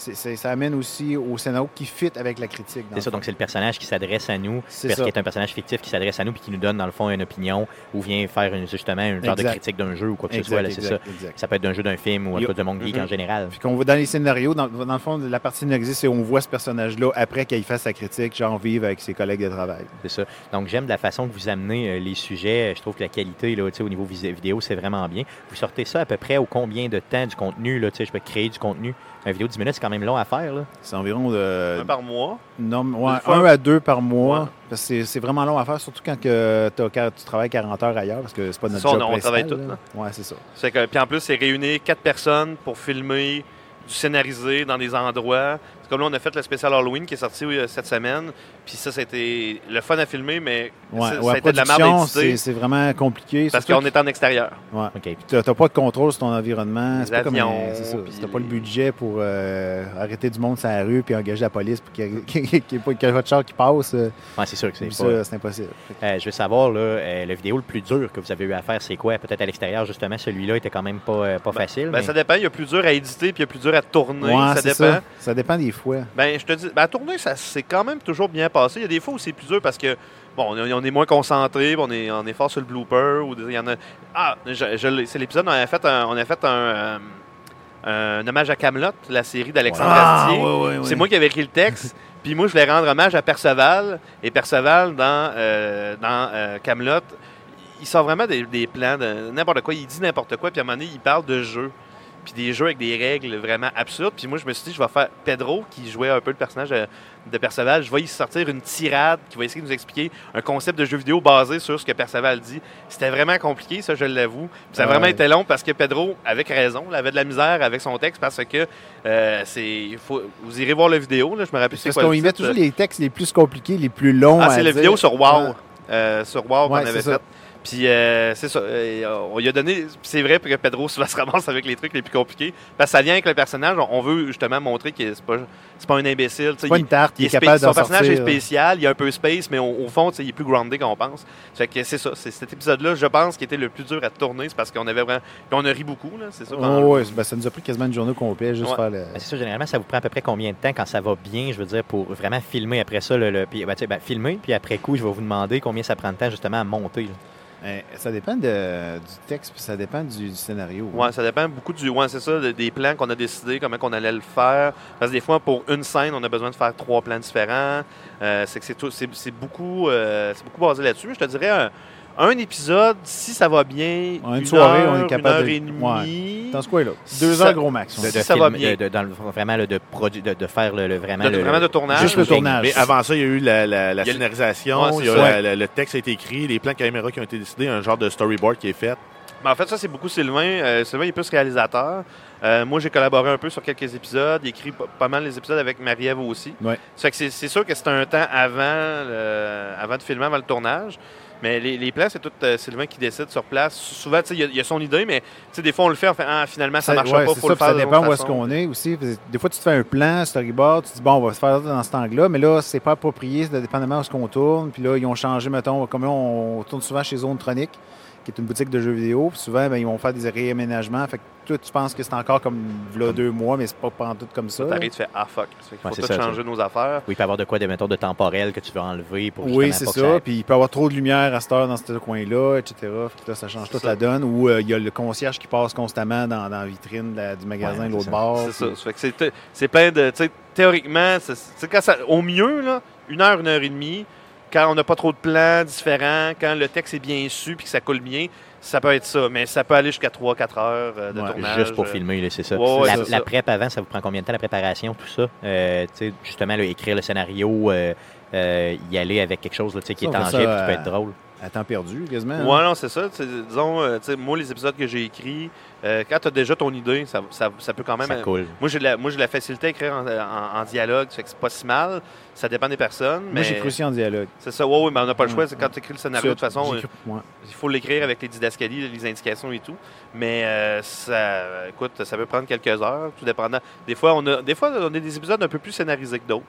c'est- c'est- ça amène aussi au scénario qui fit avec la critique. C'est ça, fond. donc c'est le personnage qui s'adresse à nous, C'est parce ça. qu'il est un personnage fictif qui s'adresse à nous puis qui nous donne, dans le fond, une opinion ou vient faire une- justement une genre de critique d'un jeu ou quoi que ce soit. là, C'est ça. Ça peut être d'un jeu, d'un film ou un peu de monde geek en général. Puis qu'on voit dans les scénarios, dans, dans le fond, la partie scénarisée, c'est on voit ce personnage-là après qu'il fasse sa critique, genre vivre avec ses collègues de travail. C'est ça. Donc, j'aime la façon que vous amenez euh, les sujets. Je trouve que la qualité, là, au niveau vis- vidéo, c'est vraiment bien. Vous sortez ça à peu près au combien de temps du contenu? Là, tu sais, je peux créer du contenu. Une vidéo de 10 minutes, c'est quand même long à faire. Là. C'est environ de, Un par mois? non, ouais, un à deux par mois. Ouais. Parce que c'est- vraiment long à faire, surtout quand que tu travailles 40 heures ailleurs, parce que c'est pas notre Ça, on- job on travaille là. tout, Ouais, c'est ça. C'est que, puis en plus, c'est réunir quatre personnes pour filmer du scénarisé dans des endroits. Comme là, on a fait le spécial Halloween qui est sorti euh, cette semaine. Puis ça, c'était le fun à filmer, mais Ouais, ça, ouais, ça a été de la merde à production, éditer c'est c'est vraiment compliqué. parce qu'on est en extérieur. Ouais. OK. Puis t'as t'as pas de contrôle sur ton environnement. Les C'est pas comme un- c'est ça. puis Si t'as pas le budget pour euh, arrêter du monde sur la rue puis engager la police pour qu'il y ait- [LAUGHS] pas de char qui passe, euh, Ouais, c'est sûr que c'est pas... ça, c'est impossible. Euh, je veux savoir, là, euh, la vidéo le plus dur que vous avez eu à faire, c'est quoi? Peut-être à l'extérieur, justement, celui-là était quand même pas, euh, pas facile. Ben, mais- Ça dépend. Il y a plus dur à éditer puis il y a plus dur à tourner. Ouais, ça c'est dépend. ça. Ça dépend des fois. Ben, je te dis, ben, à tourner, ça c'est quand même toujours bien passé. Il y a des fois où c'est plus dur parce que, bon, on est, moins concentré, on est, on est fort sur le blooper. Ou il y en a. Ah, je, je l'ai- c'est l'épisode, on a fait un, on a fait un, euh, un hommage à Camelot, la série d'Alexandre Astier. C'est moi qui avais écrit le texte. [LAUGHS] Puis moi, je voulais rendre hommage à Perceval. Et Perceval, dans, euh, dans euh, il sort vraiment des, des plans de n'importe quoi. Il dit n'importe quoi. Puis à un moment donné, il parle de jeux. Puis des jeux avec des règles vraiment absurdes. Puis moi, je me suis dit, je vais faire Pedro, qui jouait un peu le personnage de, Perceval. Je vais y sortir une tirade qui va essayer de nous expliquer un concept de jeu vidéo basé sur ce que Perceval dit. C'était vraiment compliqué, ça, je l'avoue. Puis ça a Ouais. vraiment été long parce que Pedro, avec raison, il avait de la misère avec son texte parce que euh, c'est. Faut, vous irez voir la vidéo, là, je me rappelle Parce c'est quoi qu'on y met toujours les textes les plus compliqués, les plus longs. Ah, c'est la vidéo sur WoW. Ouais. Euh, sur WoW qu'on Ouais, avait ça. Puis euh, c'est ça. euh, on lui a donné. C'est vrai que Pedro souvent se ramasse avec les trucs les plus compliqués. Parce que ça vient avec le personnage. On, veut justement montrer que c'est pas, c'est pas un imbécile. C'est pas une tarte, il il est capable son personnage sortir. est spécial, il est un peu space, mais au, au fond, il est plus groundé qu'on pense. Fait que c'est ça. C'est cet épisode-là, je pense, qui était le plus dur à tourner. C'est parce qu'on avait vraiment. Puis on a ri beaucoup, là. C'est ça. Oh, ouais, ben, ça nous a pris quasiment une journée complète juste Ouais. faire le. Ben, c'est ça, généralement, ça vous prend à peu près combien de temps quand ça va bien, je veux dire, pour vraiment filmer après ça, le, le- puis, ben, tu sais, ben, filmer, puis après coup, je vais vous demander combien ça prend de temps justement à monter. là. Eh, ça dépend du texte, puis ça dépend du, scénario. hein. Ouais, ça dépend beaucoup du. Ouais, ça, de- des plans qu'on a décidé, comment qu'on allait le faire. Parce que des fois, pour une scène, on a besoin de faire trois plans différents. Euh, c'est que c'est beaucoup, euh, c'est beaucoup basé là-dessus. Je te dirais un épisode, si ça va bien, En une une soirée, heure, on est capable une de- heure et demie. Dans ce coin-là. Deux Ça- heures gros max. De, de Si ça va bien. de- de- dans le- vraiment là, de, produ- de, de faire le, le- vraiment De- le, vraiment de tournage. Juste le tournage. Mais avant ça, il y a eu la, scénarisation, Ouais, c'est il y a ça. la- la- le texte a été écrit, les plans de caméra qui ont été décidés, un genre de storyboard qui est fait. Ben, en fait, ça, c'est beaucoup Sylvain. Euh, Sylvain, il est plus réalisateur. Euh, moi, j'ai collaboré un peu sur quelques épisodes. Il écrit pas, pas mal les épisodes avec Marie-Ève aussi. Ouais. Ça fait que c'est, c'est sûr que c'est un temps avant, le- avant de filmer, avant le tournage. Mais les, les plans, c'est tout euh, Sylvain qui décide sur place. Souvent, tu sais, il y a- il y, a son idée, mais tu sais, des fois, on le fait, on fait, ah, finalement, ça, marche ouais, pas, faut le faire ça dépend où est-ce qu'on est aussi. Des fois, tu te fais un plan, storyboard, tu te dis, bon, on va se faire dans cet angle-là, mais là, c'est pas approprié, c'est dépendamment où est-ce qu'on tourne. Puis là, ils ont changé, mettons, comme là, on tourne souvent chez Zone Tronic, qui est une boutique de jeux vidéo. Puis souvent, ben, ils vont faire des réaménagements. Fait que toi, tu penses que c'est encore comme là, deux mois, mais c'est pas pas en tout comme ça. Ça là? t'arrive, tu fais, ah fuck. Il faut Ouais, tout ça, changer nos affaires. Oui, il peut y avoir de quoi, de, mettons, de temporel que tu veux enlever pour Oui, c'est ça. Puis il peut y avoir trop de lumière à cette heure dans ce coin-là, etc. Fait que là, ça change toute la donne. Ou euh, il y a le concierge qui passe constamment dans, dans la vitrine la- du magasin Ouais, de l'autre bord. C'est ça. puis- Ça fait que c'est- c'est plein de. Théoriquement, quand ça, au mieux, là, une heure, une heure et demie, quand on n'a pas trop de plans différents, quand le texte est bien su puis que ça coule bien, ça peut être ça. Mais ça peut aller jusqu'à 3-4 heures euh, de Ouais, tournage. Juste pour euh, filmer, là, c'est ça. Ouais, ouais, la, la prep avant, ça vous prend combien de temps, la préparation, tout ça? Euh, justement, là, écrire le scénario, euh, euh, y aller avec quelque chose là, qui est tangible, ça, qui peut être drôle. À temps perdu, quasiment. hein? Ouais, non, c'est ça. Disons, euh, moi, les épisodes que j'ai écrits, euh, quand tu as déjà ton idée, ça, ça, ça peut quand même. Ça coule. Moi, j'ai la, moi, j'ai de la facilité à écrire en, en- en dialogue, ça fait que c'est pas si mal. Ça dépend des personnes. Moi, mais j'ai cru aussi en dialogue. C'est ça, ouais, ouais, mais on n'a pas le choix. Quand tu écris le scénario, de toute façon, euh, il faut l'écrire avec les didascalies, les indications et tout. Mais ça, écoute, ça peut prendre quelques heures, tout dépendant. Des fois, on a, des fois, on a des épisodes un peu plus scénarisés que d'autres.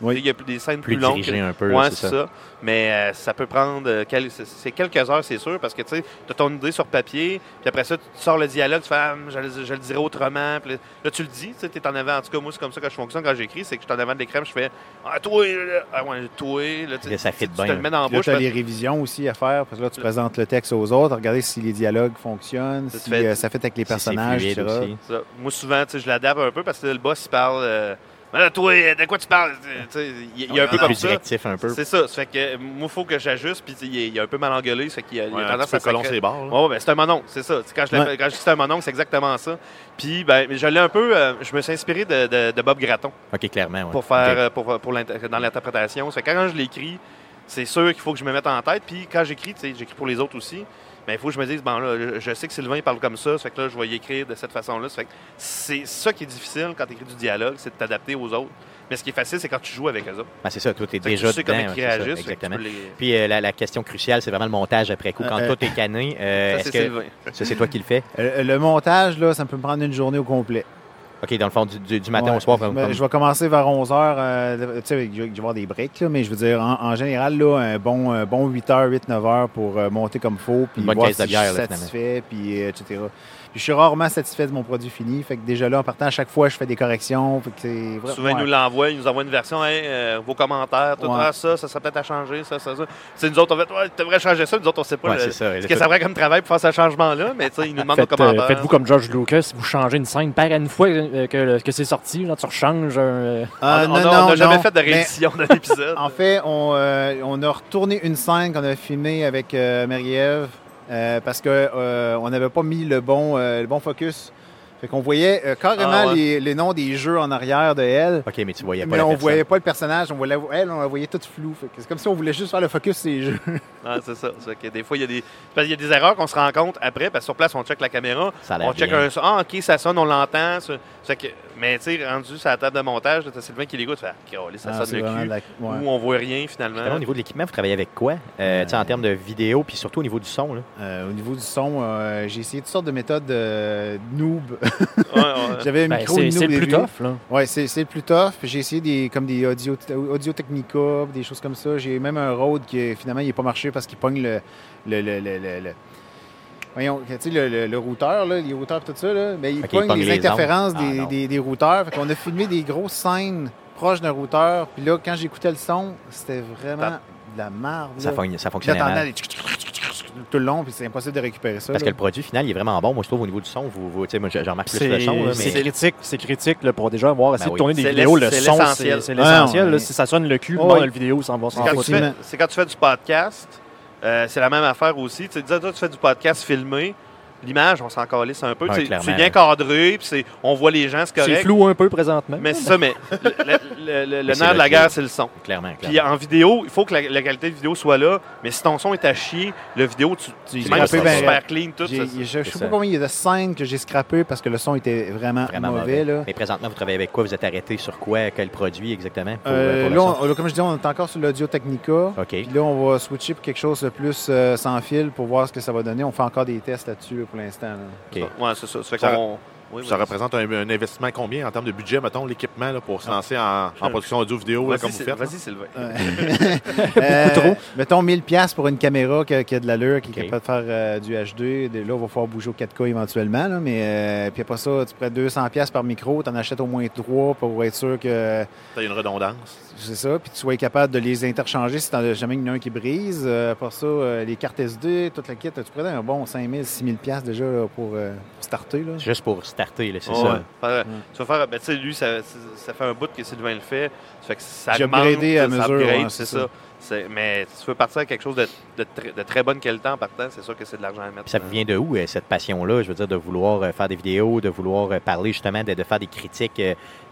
Oui. Il y a des scènes plus, Plus longues. que- un peu, Ouais, c'est ça. ça. Mais euh, ça peut prendre. euh, quel- c'est- quelques heures, c'est sûr, parce que tu sais, as ton idée sur papier, puis après ça, tu sors le dialogue, tu fais, ah, je, le- je le dirais autrement. Puis là, tu le dis, tu es en avant. En tout cas, moi, c'est comme ça que je fonctionne quand j'écris, c'est que je suis en avant de l'écran, je fais, ah, toi, là, ah, ouais, toi, là, tu Là, ça fit tu bien, te le mets dans la bouche. tu as les révisions aussi à faire, parce que là, tu présentes le texte aux autres, regarder si les dialogues fonctionnent, si fait- euh, ça fait avec les personnages. Moi, souvent, tu je l'adapte un peu parce que le boss, il parle. Mais là, toi, de quoi tu parles? Il y a un peu Plus comme ça. directif un peu. C'est ça. Ça fait que moi, il faut que j'ajuste. Puis, il est- un peu mal engueulé. Ça fait qu'il a, il a tendance à colon ses. Ouais, ouais, ben, c'est un monon, c'est ça. Quand je, quand je dis que c'est un monon, c'est exactement ça. Puis, ben, je l'ai un peu. euh, je me suis inspiré de, de- de Bob Gratton OK, clairement. ouais. pour faire, euh, pour, pour l'inter- dans l'interprétation. Ça fait que quand je l'écris, c'est sûr qu'il faut que je me mette en tête. Puis, quand j'écris, j'écris pour les autres aussi. Mais il faut que je me dise, bon, là, je- sais que Sylvain il parle comme ça. Ça fait que là, je vais y écrire de cette façon-là. Ça fait que c'est ça qui est difficile quand tu écris du dialogue, c'est de t'adapter aux autres. Mais ce qui est facile, c'est quand tu joues avec eux autres. Ben, c'est ça, toi, t'es déjà tu sais dedans. comment ouais, ils c'est ça, réagissent. exactement. les- Puis euh, la, la question cruciale, c'est vraiment le montage après coup. Quand Euh, tout est cané, euh, Ça, c'est que Sylvain. ça, c'est toi qui le fais? Euh, Le montage, là, ça peut me prendre une journée au complet. OK, dans le fond, du, du- du matin Ouais. au soir. comme- Ben, comme- Je vais commencer vers 11h. tu sais, je vais avoir des breaks, là, mais je veux dire, en, en général, là, un bon, un bon 8h, 8-9h pour euh, monter comme il faut, puis voir si bière, je suis là, satisfait, puis euh, etc. Puis je suis rarement satisfait de mon produit fini. Fait que déjà là, en partant, à chaque fois, je fais des corrections. Fait que Souvent, ils nous l'envoient, ils nous envoient une version, Hey, euh, vos commentaires, tout Ouais. ah, ça, ça serait peut-être à changer, ça, ça, ça. C'est nous autres, on fait, ouais, tu devrais changer ça, nous autres, on sait pas Ouais, le- c'est ça. ce que ça ferait comme travail pour faire ce changement-là, mais tu sais, ils nous demandent nos Faites, euh, commentaires. Faites-vous comme George Lucas, vous changez une scène par une fois euh, que, c'est sorti, là, tu rechanges un. euh, Ah, on non, on a- non, on n'a jamais non. fait de Mais- réédition d'un épisode. [LAUGHS] En fait, on, euh, on a retourné une scène qu'on a filmée avec euh, Marie-Ève euh, parce qu'on on n'avait pas mis le bon, euh, le bon focus. Fait qu'on voyait euh, carrément Ah ouais. les, les noms des jeux en arrière de elle. OK, mais tu voyais pas Mais la on personne. voyait pas le personnage, on voyait, elle, on la voyait toute floue. Fait que C'est comme si on voulait juste faire le focus sur les jeux. [LAUGHS] Ah, c'est ça. C'est que des fois, il y, a des... parce qu'il y a des erreurs qu'on se rend compte après, parce que sur place, on check la caméra, Ça on check bien. un son. Ah, OK, ça sonne, on l'entend. que... Mais tu sais, rendu sur la table de montage, t'as Sylvain qui l'écoute, fait, calé, ça Ah, sonne le cul. de la- ouais. Ou on voit rien finalement. Au niveau de l'équipement, vous travaillez avec quoi? Euh, tu sais, en termes de vidéo, puis surtout au niveau du son. Là. Euh, au niveau du son, euh, j'ai essayé toutes sortes de méthodes euh, noob. Ouais, ouais. [LAUGHS] J'avais un ben, micro c'est noob c'est le plus tough, là. Ouais, c'est le plus tough. Puis J'ai essayé des comme des audio, audio Technica, des choses comme ça. J'ai même un Rode qui finalement il n'est pas marché parce qu'il pogne le le, le, le, le- le- voyons, tu sais, le, le- le routeur, là, les routeurs tout ça, là, mais il Ok, il pogne pogne les, les interférences. Ah, des, des, des routeurs. Fait qu'on a filmé des grosses scènes proches d'un routeur. Puis là, quand j'écoutais le son, c'était vraiment de la merde. Ça, fon- ça fonctionnait mal. les tout le long, puis c'est impossible de récupérer ça. Parce que le produit final, il est vraiment bon. Moi, je trouve au niveau du son, vous, vous, tu sais, moi, je je remarque plus le C'est son. Là, c'est critique, c'est critique là, pour déjà avoir essayé Ben de tourner oui. des C'est vidéos. Le c'est son, l'essentiel. c'est c'est Ah, l'essentiel. ouais. là. Si ça sonne le cul, Oh, bon, oui. la vidéo, ça va C'est s'en quand, tu fais, c'est quand tu fais du podcast, euh, c'est la même affaire aussi. Tu sais, disons, toi, tu fais du podcast filmé, l'image, on s'en calisse un peu. Ouais, C'est- c'est bien cadré, puis c'est- on voit les gens, c'est C'est correct. flou un peu présentement. Mais c'est ça, mais [LAUGHS] le, le- le- le Mais c'est nerf de la guerre, c'est le son. Clairement, Puis en vidéo, il faut que la, la qualité de vidéo soit là, mais si ton son est à chier, le vidéo, tu, Tu même si c'est ben super clean, tout. Ça- je je sais pas combien il y a de scènes que j'ai scrappées parce que le son était vraiment, Vraiment mauvais. Là. Mais présentement, vous travaillez avec quoi? Vous êtes arrêté sur quoi? Quel produit exactement? pour, Euh, pour là, son? on- là, comme je dis, on est encore sur l'Audio Technica. OK. Puis là, on va switcher pour quelque chose de plus euh, sans fil pour voir ce que ça va donner. On fait encore des tests là-dessus là, pour l'instant. Ouais, c'est ça. Ça fait Ça- qu'on- oui, Ça vas-y. représente un, un investissement combien en termes de budget, mettons, l'équipement pour se lancer en, en production audio-vidéo, là, Vas-y, comme vous faites? Vas-y, Sylvain. [LAUGHS] Euh, trop. Mettons 1000 pièces pour une caméra qui a, qui a de l'allure, qui est capable de faire euh, du HD. Là, on va falloir bouger au 4K éventuellement. là, mais euh, puis après ça, tu prends 200 pièces par micro, tu en achètes au moins 3 pour être sûr que T'as une redondance. C'est ça. Puis tu sois capable de les interchanger si t'en as jamais il y en a un qui brise. Euh, après ça, euh, les cartes SD, toute la kit, tu prends un bon 5000, 6000 pièces déjà là, pour, euh, pour starter. Là. Juste pour starter, là, c'est Ouais. ça. Faire- Tu vas faire, ben, tu sais, lui, ça, ça fait un bout que Sylvain le fait. Ça fait que ça J'ai upgradé à mesure, ouais, c'est c'est ça. ça. C'est- Mais si tu veux partir avec quelque chose de, de très- de très bonne qualité en partant, c'est sûr que c'est de l'argent à mettre. Puis ça vous vient de où, euh, cette passion-là? Je veux dire, de vouloir euh, faire des vidéos, de vouloir euh, parler justement, de, de faire des critiques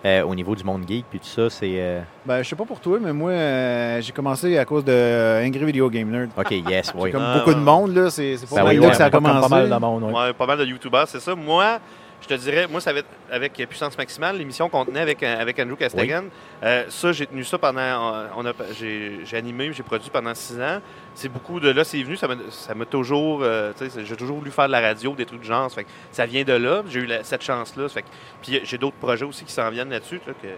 euh, au niveau du monde geek, puis tout ça, c'est... euh, Ben, je sais pas pour toi, mais moi, euh, j'ai commencé à cause de Angry Video Game Nerd. OK, yes, oui. Comme Ah, beaucoup de monde, là, c'est c'est pas Ben mal oui, là ouais, que ça a commencé. Pas mal de monde. Ouais, pas mal de youtubeurs, c'est ça. Moi, je te dirais, moi, ça va être avec Puissance Maximale, l'émission qu'on tenait avec, euh, avec Andrew Castagan. Euh, ça, j'ai tenu ça pendant. On a, j'ai, j'ai animé, j'ai produit pendant six ans. C'est beaucoup de là, c'est venu, ça m'a, ça m'a toujours. euh, j'ai toujours voulu faire de la radio, des trucs de genre. Ça, fait que ça vient de là. J'ai eu la- cette chance-là. Ça fait que- puis j'ai d'autres projets aussi qui s'en viennent là-dessus, là, que,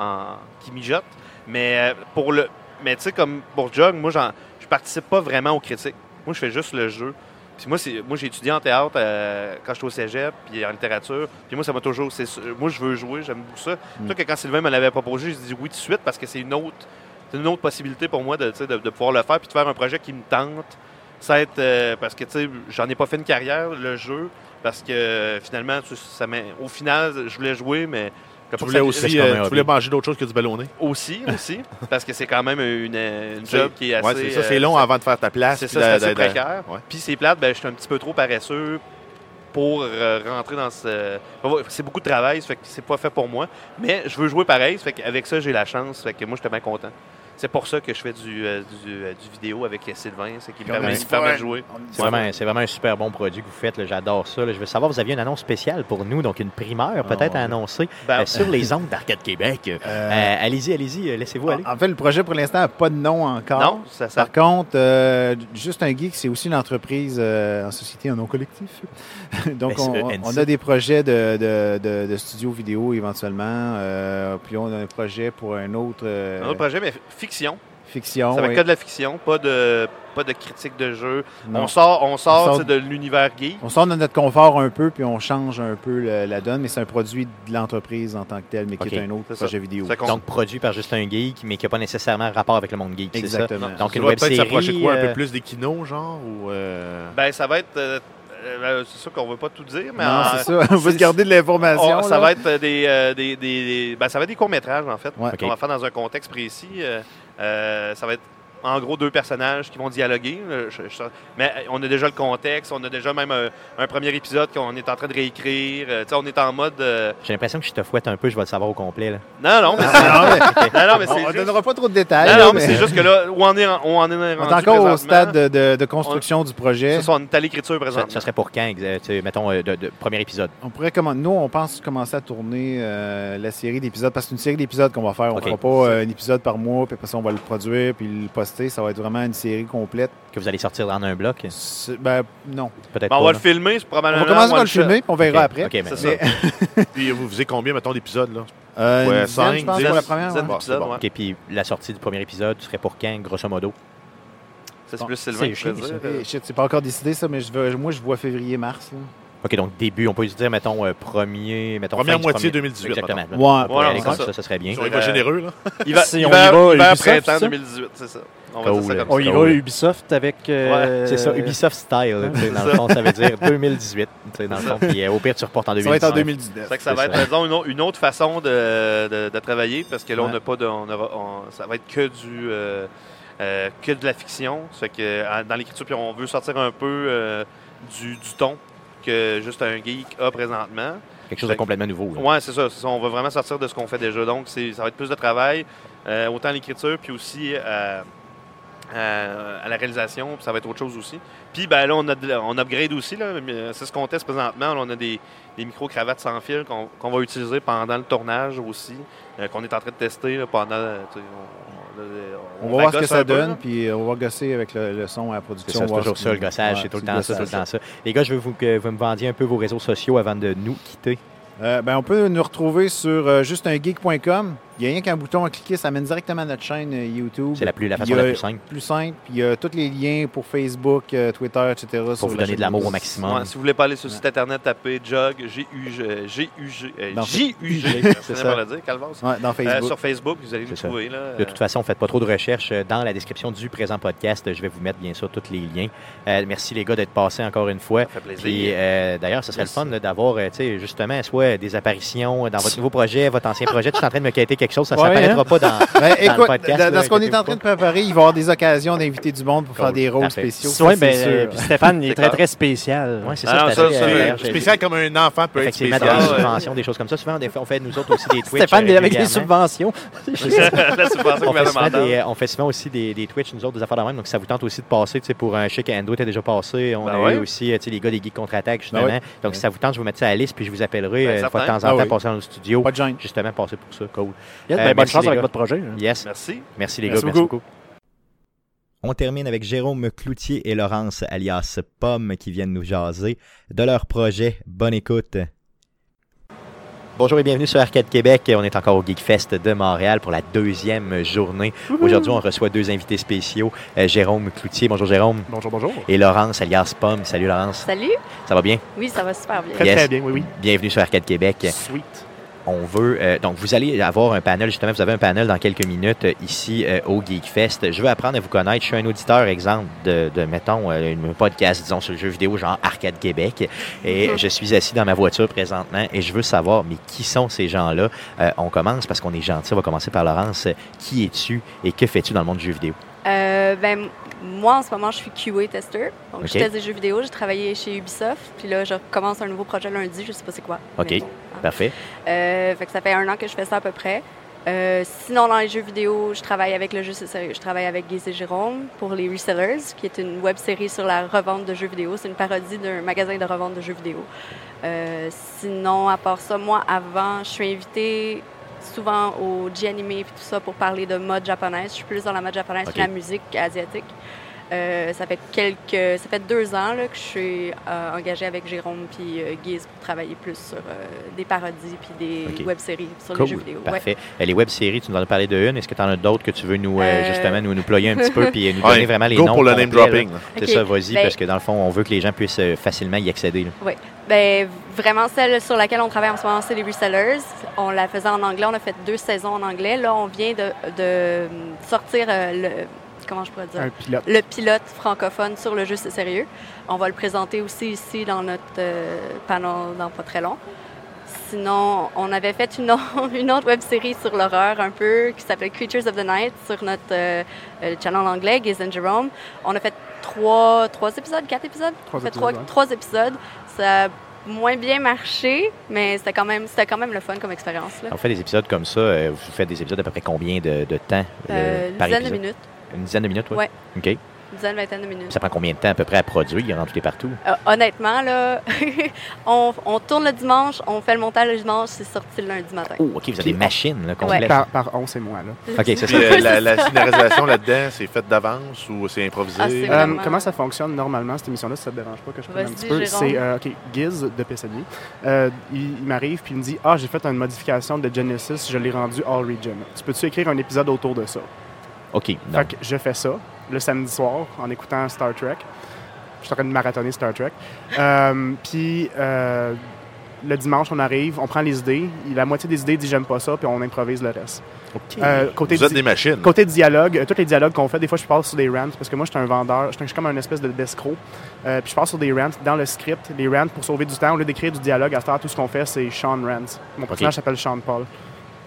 en- qui mijotent. Mais pour le. Mais tu sais, comme pour Jog, moi, j'en, je participe pas vraiment aux critiques. Moi, je fais juste le jeu. Puis moi, c'est, moi j'ai étudié en théâtre euh, quand j'étais au cégep, puis en littérature. Puis moi, ça m'a toujours. c'est moi, je veux jouer, j'aime beaucoup ça. Mm. Que quand Sylvain me l'avait proposé, j'ai dit oui tout de suite parce que c'est une autre, c'est une autre possibilité pour moi de, de, de pouvoir le faire puis de faire un projet qui me tente. Ça être, euh, parce que j'en ai pas fait une carrière, le jeu, parce que finalement, ça au final, je voulais jouer, mais. Tu voulais aussi euh, tu voulais manger d'autre chose que du ballonné. Aussi, aussi, [LAUGHS] parce que c'est quand même une, job qui est assez. Ouais, c'est ça. C'est euh, long avant de faire ta place. c'est ça, c'est précaire. ouais. Puis c'est plate, ben, je suis un petit peu trop paresseux pour euh, rentrer dans ce. C'est beaucoup de travail, ça fait que c'est pas fait pour moi. Mais je veux jouer pareil, ça fait qu'avec ça, j'ai la chance. Ça fait que moi, j'étais bien content. C'est pour ça que je fais du, euh, du, euh, du vidéo avec Sylvain, c'est qui me Comme permet, me de jouer. C'est vraiment, c'est vraiment un super bon produit que vous faites. là. J'adore ça. là. Je veux savoir, vous aviez une annonce spéciale pour nous, donc une primeur peut-être ouais. à annoncer Ben, euh, sur [LAUGHS] les ondes d'Arcade Québec. Euh, Euh, allez-y, allez-y, euh, laissez-vous aller. en fait, le projet pour l'instant n'a pas de nom encore. non, ça, ça, Par contre, euh, Juste un Geek, c'est aussi une entreprise euh, en société, en nom collectif. [LAUGHS] Donc, on, SENC. on a des projets de, de, de, de studio vidéo éventuellement. euh, puis on a un projet pour un autre euh, un autre projet, mais fiction. fiction. ça va être que de la fiction, pas de, pas de critique de jeu. Non. On sort, on sort, de l'univers geek. On sort de notre confort un peu, puis on change un peu le- la donne, mais c'est un produit de l'entreprise en tant que tel, mais qui est un autre ça. projet vidéo. Ça Donc, produit par juste un geek, mais qui n'a pas nécessairement rapport avec le monde geek, ça? Exactement. Donc, Tu une web peut-être s'approcher quoi? Un euh, peu plus des kinos, genre? Ou, euh, Ben, ça va être. euh, euh, c'est sûr qu'on ne veut pas tout dire, mais non, en- c'est ça. On va se garder de l'information. On- ça va être des, euh, des, des- des- ben, ça va être des courts-métrages, en fait, Ouais. qu'on va faire dans un contexte précis. Euh, euh, ça va être en gros deux personnages qui vont dialoguer. Euh, je- je- mais euh, on a déjà le contexte, on a déjà même un, un premier épisode qu'on est en train de réécrire. Euh, tu sais, on est en mode. euh, J'ai l'impression que je te fouette un peu, je vais le savoir au complet. Là. Non, non, mais Non, [LAUGHS] non, non, mais on c'est ne juste... donnera pas trop de détails. Non, mais c'est juste que là, où on est, en- où on est rendu On est encore au stade de, de- de construction du projet. ça, on est à l'écriture présentement. ça serait pour quand, mettons, euh, de, de- premier épisode? On pourrait commen- Nous, on pense commencer à tourner euh, la série d'épisodes parce que c'est une série d'épisodes qu'on va faire. On ne fera pas euh, un épisode par mois, puis après ça, on va le produire puis le poster. Ça va être vraiment une série complète. Que vous allez sortir dans un bloc? Ben, non. Peut-être Ben, on pas, va le filmer, c'est On probablement. va commencer par le filmer, puis on verra après. ok, mais- C'est ça. [LAUGHS] [LAUGHS] Puis vous faisiez combien, mettons, d'épisodes, là? euh, Ouais, une dizaine, cinq, je pense, dix, pour la première. ouais. Bon, bon. ouais. Puis la sortie du premier épisode serait pour quand, grosso modo? Ça, c'est Bon, plus Sylvain c'est c'est pas encore décidé, ça, mais je veux- moi, je vois février-mars. OK, donc début, on peut se dire, mettons, euh, premier... Mettons, Première moitié premier- 2018, Exactement. Ouais, Voilà, aller c'est comme ça. ça, ça serait bien. Ils sont pas généreux, là. Il va, Si on va, y va il va à Ubisoft, printemps ça? 2018, c'est ça. On va dire ça Cool. comme On y va. Ubisoft avec. euh, C'est ça, Ubisoft style. tu sais, Dans le fond, ça veut dire 2018. tu sais, Dans le fond, puis euh, au pire, tu reportes en Ça va être en 2019. 2019. C'est vrai que ça va C'est être, disons, une, autre- une autre façon de, de- de travailler parce que là, on Ouais. n'a pas de. On aura, on- ça va être que du. euh, euh, que de la fiction. Ça fait que euh, dans l'écriture, puis on veut sortir un peu euh, du, du ton que juste un geek a présentement. Quelque chose de complètement nouveau. Ouais, c'est ça. On va vraiment sortir de ce qu'on fait déjà. Donc, ça va être plus de travail, euh, autant à l'écriture, puis aussi euh, à, à la réalisation, puis ça va être autre chose aussi. Puis, ben là, on, a on upgrade aussi. euh, C'est ce qu'on teste présentement. Là, on a des, des micro-cravates sans fil qu'on va utiliser pendant le tournage aussi, euh, qu'on est en train de tester là, pendant. on, on- va voir ce que ça peu, donne, puis euh, on va gosser avec le, le son à la production. c'est toujours ça, le gossage, Ouais, c'est tout le temps ça, tout le temps ça. Les gars, je veux vous, que vous me vendiez un peu vos réseaux sociaux avant de nous quitter. Euh, ben, on peut nous retrouver sur euh, justeungeek.com. Il n'y a rien qu'un bouton à cliquer, ça mène directement à notre chaîne euh, YouTube. C'est la, plus, la façon la plus simple Plus simple. Puis il y a tous les liens pour Facebook, euh, Twitter, etc. pour vous donner de l'amour au maximum. Ouais, si vous voulez pas aller sur le site internet, tapez Jug, G-U-G, G-U-G, euh, Dans- J-U-G, C'est c'est ça. le dire. Ouais, dans Euh, sur Facebook, vous allez nous trouver. Là, De toute façon, faites pas trop de recherches. Euh, Dans la description du présent podcast, je vais vous mettre bien sûr tous les liens. Euh, merci les gars d'être passés encore une fois. Ça fait plaisir. Puis euh, d'ailleurs, ce serait Merci. le fun d'avoir, euh, tu sais, justement, soit des apparitions dans votre [LAUGHS] nouveau projet, votre ancien projet. Tu es en train de me quitter quelque chose, ça ne Ouais, s'apparaîtra hein? pas dans. [LAUGHS] Ben, le écoute, podcast, dans, là, dans ce qu'on est en train de préparer, il va y avoir des occasions d'inviter du monde pour Cool. faire des rôles Parfait. spéciaux. ça, Oui, c'est ben, sûr. euh, puis Stéphane, il est très, très spécial. Ouais, c'est ça. euh, Spécial comme un enfant peut être spécial. dans des subventions, des choses comme ça. Souvent, des fois, on fait nous autres aussi des Twitch. Stéphane, est avec des subventions. [LAUGHS] [LAUGHS] la subvention On fait, souvent gouvernementale. des, on fait souvent aussi des, des Twitch, nous autres, des affaires de même. Donc, ça vous tente aussi de passer, tu sais, pour un chic Endo était déjà passé. On Ben a ouais. eu aussi, euh, tu sais, les gars des Geeks contre-attaque, justement. Ben ouais. Donc, si ça vous tente, je vous mettre ça à la liste, puis je vous appellerai Ben, euh, une fois de temps en temps, oui. passer dans le studio. Pas de gêne. Justement, passer pour ça. Cool. Yes, Euh, ben, bonne merci, chance avec votre projet. hein. Yes. Merci. Merci les Merci gars. Merci beaucoup. beaucoup. On termine avec Jérôme Cloutier et Laurence alias Pomme qui viennent nous jaser de leur projet. Bonne écoute. Bonjour et bienvenue sur Arcade Québec. On est encore au GeekFest de Montréal pour la deuxième journée. Aujourd'hui, on reçoit deux invités spéciaux. Euh, Jérôme Cloutier, bonjour Jérôme. Bonjour, bonjour. Et Laurence alias Pomme. Salut Laurence. Salut. Ça va bien? Oui, ça va super bien. Très, Yes. très bien, oui, oui. Bienvenue sur Arcade Québec. Sweet. On veut. euh, donc, vous allez avoir un panel, justement, vous avez un panel dans quelques minutes euh, ici euh, au GeekFest. Je veux apprendre à vous connaître. Je suis un auditeur, exemple, de, de mettons, un podcast, disons, sur le jeu vidéo, genre Arcade Québec. Et je suis assis dans ma voiture présentement et je veux savoir, mais qui sont ces gens-là? On commence parce qu'on est gentil. On va commencer par Laurence. Qui es-tu et que fais-tu dans le monde du jeu vidéo? Ben, moi, en ce moment, je suis QA tester. Donc, je teste des jeux vidéo. J'ai travaillé chez Ubisoft. Puis là, je commence un nouveau projet lundi. Je sais pas c'est quoi. OK. mais. Parfait. Euh, fait que ça fait un an que je fais ça à peu près. Euh, sinon, dans les jeux vidéo, je travaille avec le jeu C'est sérieux. Je travaille avec Guy et Jérôme pour les Resellers, qui est une web série sur la revente de jeux vidéo. C'est une parodie d'un magasin de revente de jeux vidéo. Euh, sinon, à part ça, moi, avant, je suis invitée souvent au G-Anime et tout ça pour parler de mode japonaise. Je suis plus dans la mode japonaise que la musique asiatique. Euh, ça fait quelques, ça fait deux ans là, que je suis euh, engagée avec Jérôme puis euh, Guise pour travailler plus sur euh, des parodies puis des web-séries sur les jeux vidéo. Ouais. Parfait. Les web-séries, tu nous en as parlé de une. Est-ce que tu en as d'autres que tu veux nous, justement, nous, nous ployer un petit peu puis nous [LAUGHS] Ouais, donner vraiment les go noms? pour le name dropping. C'est ça, vas-y, Ben- parce que dans le fond, on veut que les gens puissent facilement y accéder. là. Ben, vraiment, celle sur laquelle on travaille en ce moment, c'est les resellers. On la faisait en anglais, on a fait deux saisons en anglais. Là, on vient de, de sortir euh, le. Comment je pourrais dire? Un pilote. Le pilote francophone sur le jeu C'est sérieux. On va le présenter aussi ici dans notre euh, panel dans pas très long. Sinon, on avait fait une, autre- [LAUGHS] une autre web série sur l'horreur un peu qui s'appelait Creatures of the Night sur notre euh, euh, channel en anglais, Giz and Jerome. On a fait trois, trois épisodes, quatre épisodes? Trois on fait épisodes, trois, ouais. trois épisodes. Ça a moins bien marché, mais c'était quand même, c'était quand même le fun comme expérience. On fait des épisodes comme ça. euh, vous faites des épisodes d'à peu près combien de, de temps Euh, euh, une par dizaine de minutes. Une dizaine de minutes, oui. Ouais. OK. Une dizaine, vingtaine de minutes. Ça prend combien de temps à peu près à produire? En tout et partout? Euh, honnêtement, là, [LAUGHS] on, on tourne le dimanche, on fait le montage le dimanche, c'est sorti le lundi matin. Oh, OK, vous avez Puis des machines là, Ouais. complètes. Par, par on, c'est moi, là. OK, c'est ça. [LAUGHS] euh, la, la scénarisation là-dedans, c'est fait d'avance ou c'est improvisé? Ah, Euh, comment ça fonctionne normalement, cette émission-là, si ça te dérange pas que je prenne un petit peu? C'est, euh, OK, Giz de Pessanier. Euh, il il m'arrive puis il me dit Ah, j'ai fait une modification de Genesis, je l'ai rendu All Region. Tu peux-tu écrire un épisode autour de ça? OK. non. Fait que je fais ça le samedi soir en écoutant Star Trek. Je suis en train de marathonner Star Trek. Euh, puis euh, le dimanche, on arrive, on prend les idées. La moitié des idées dit j'aime pas ça, puis on improvise le reste. OK. Euh, côté, Vous êtes des machines. côté dialogue, euh, tous les dialogues qu'on fait, des fois je parle sur des rants parce que moi je suis un vendeur, je suis comme un espèce de d'escroc. Euh, puis je parle sur des rants dans le script. Les rants pour sauver du temps, au lieu d'écrire du dialogue, à faire tout ce qu'on fait, c'est Sean Rants. Mon personnage s'appelle Sean Paul.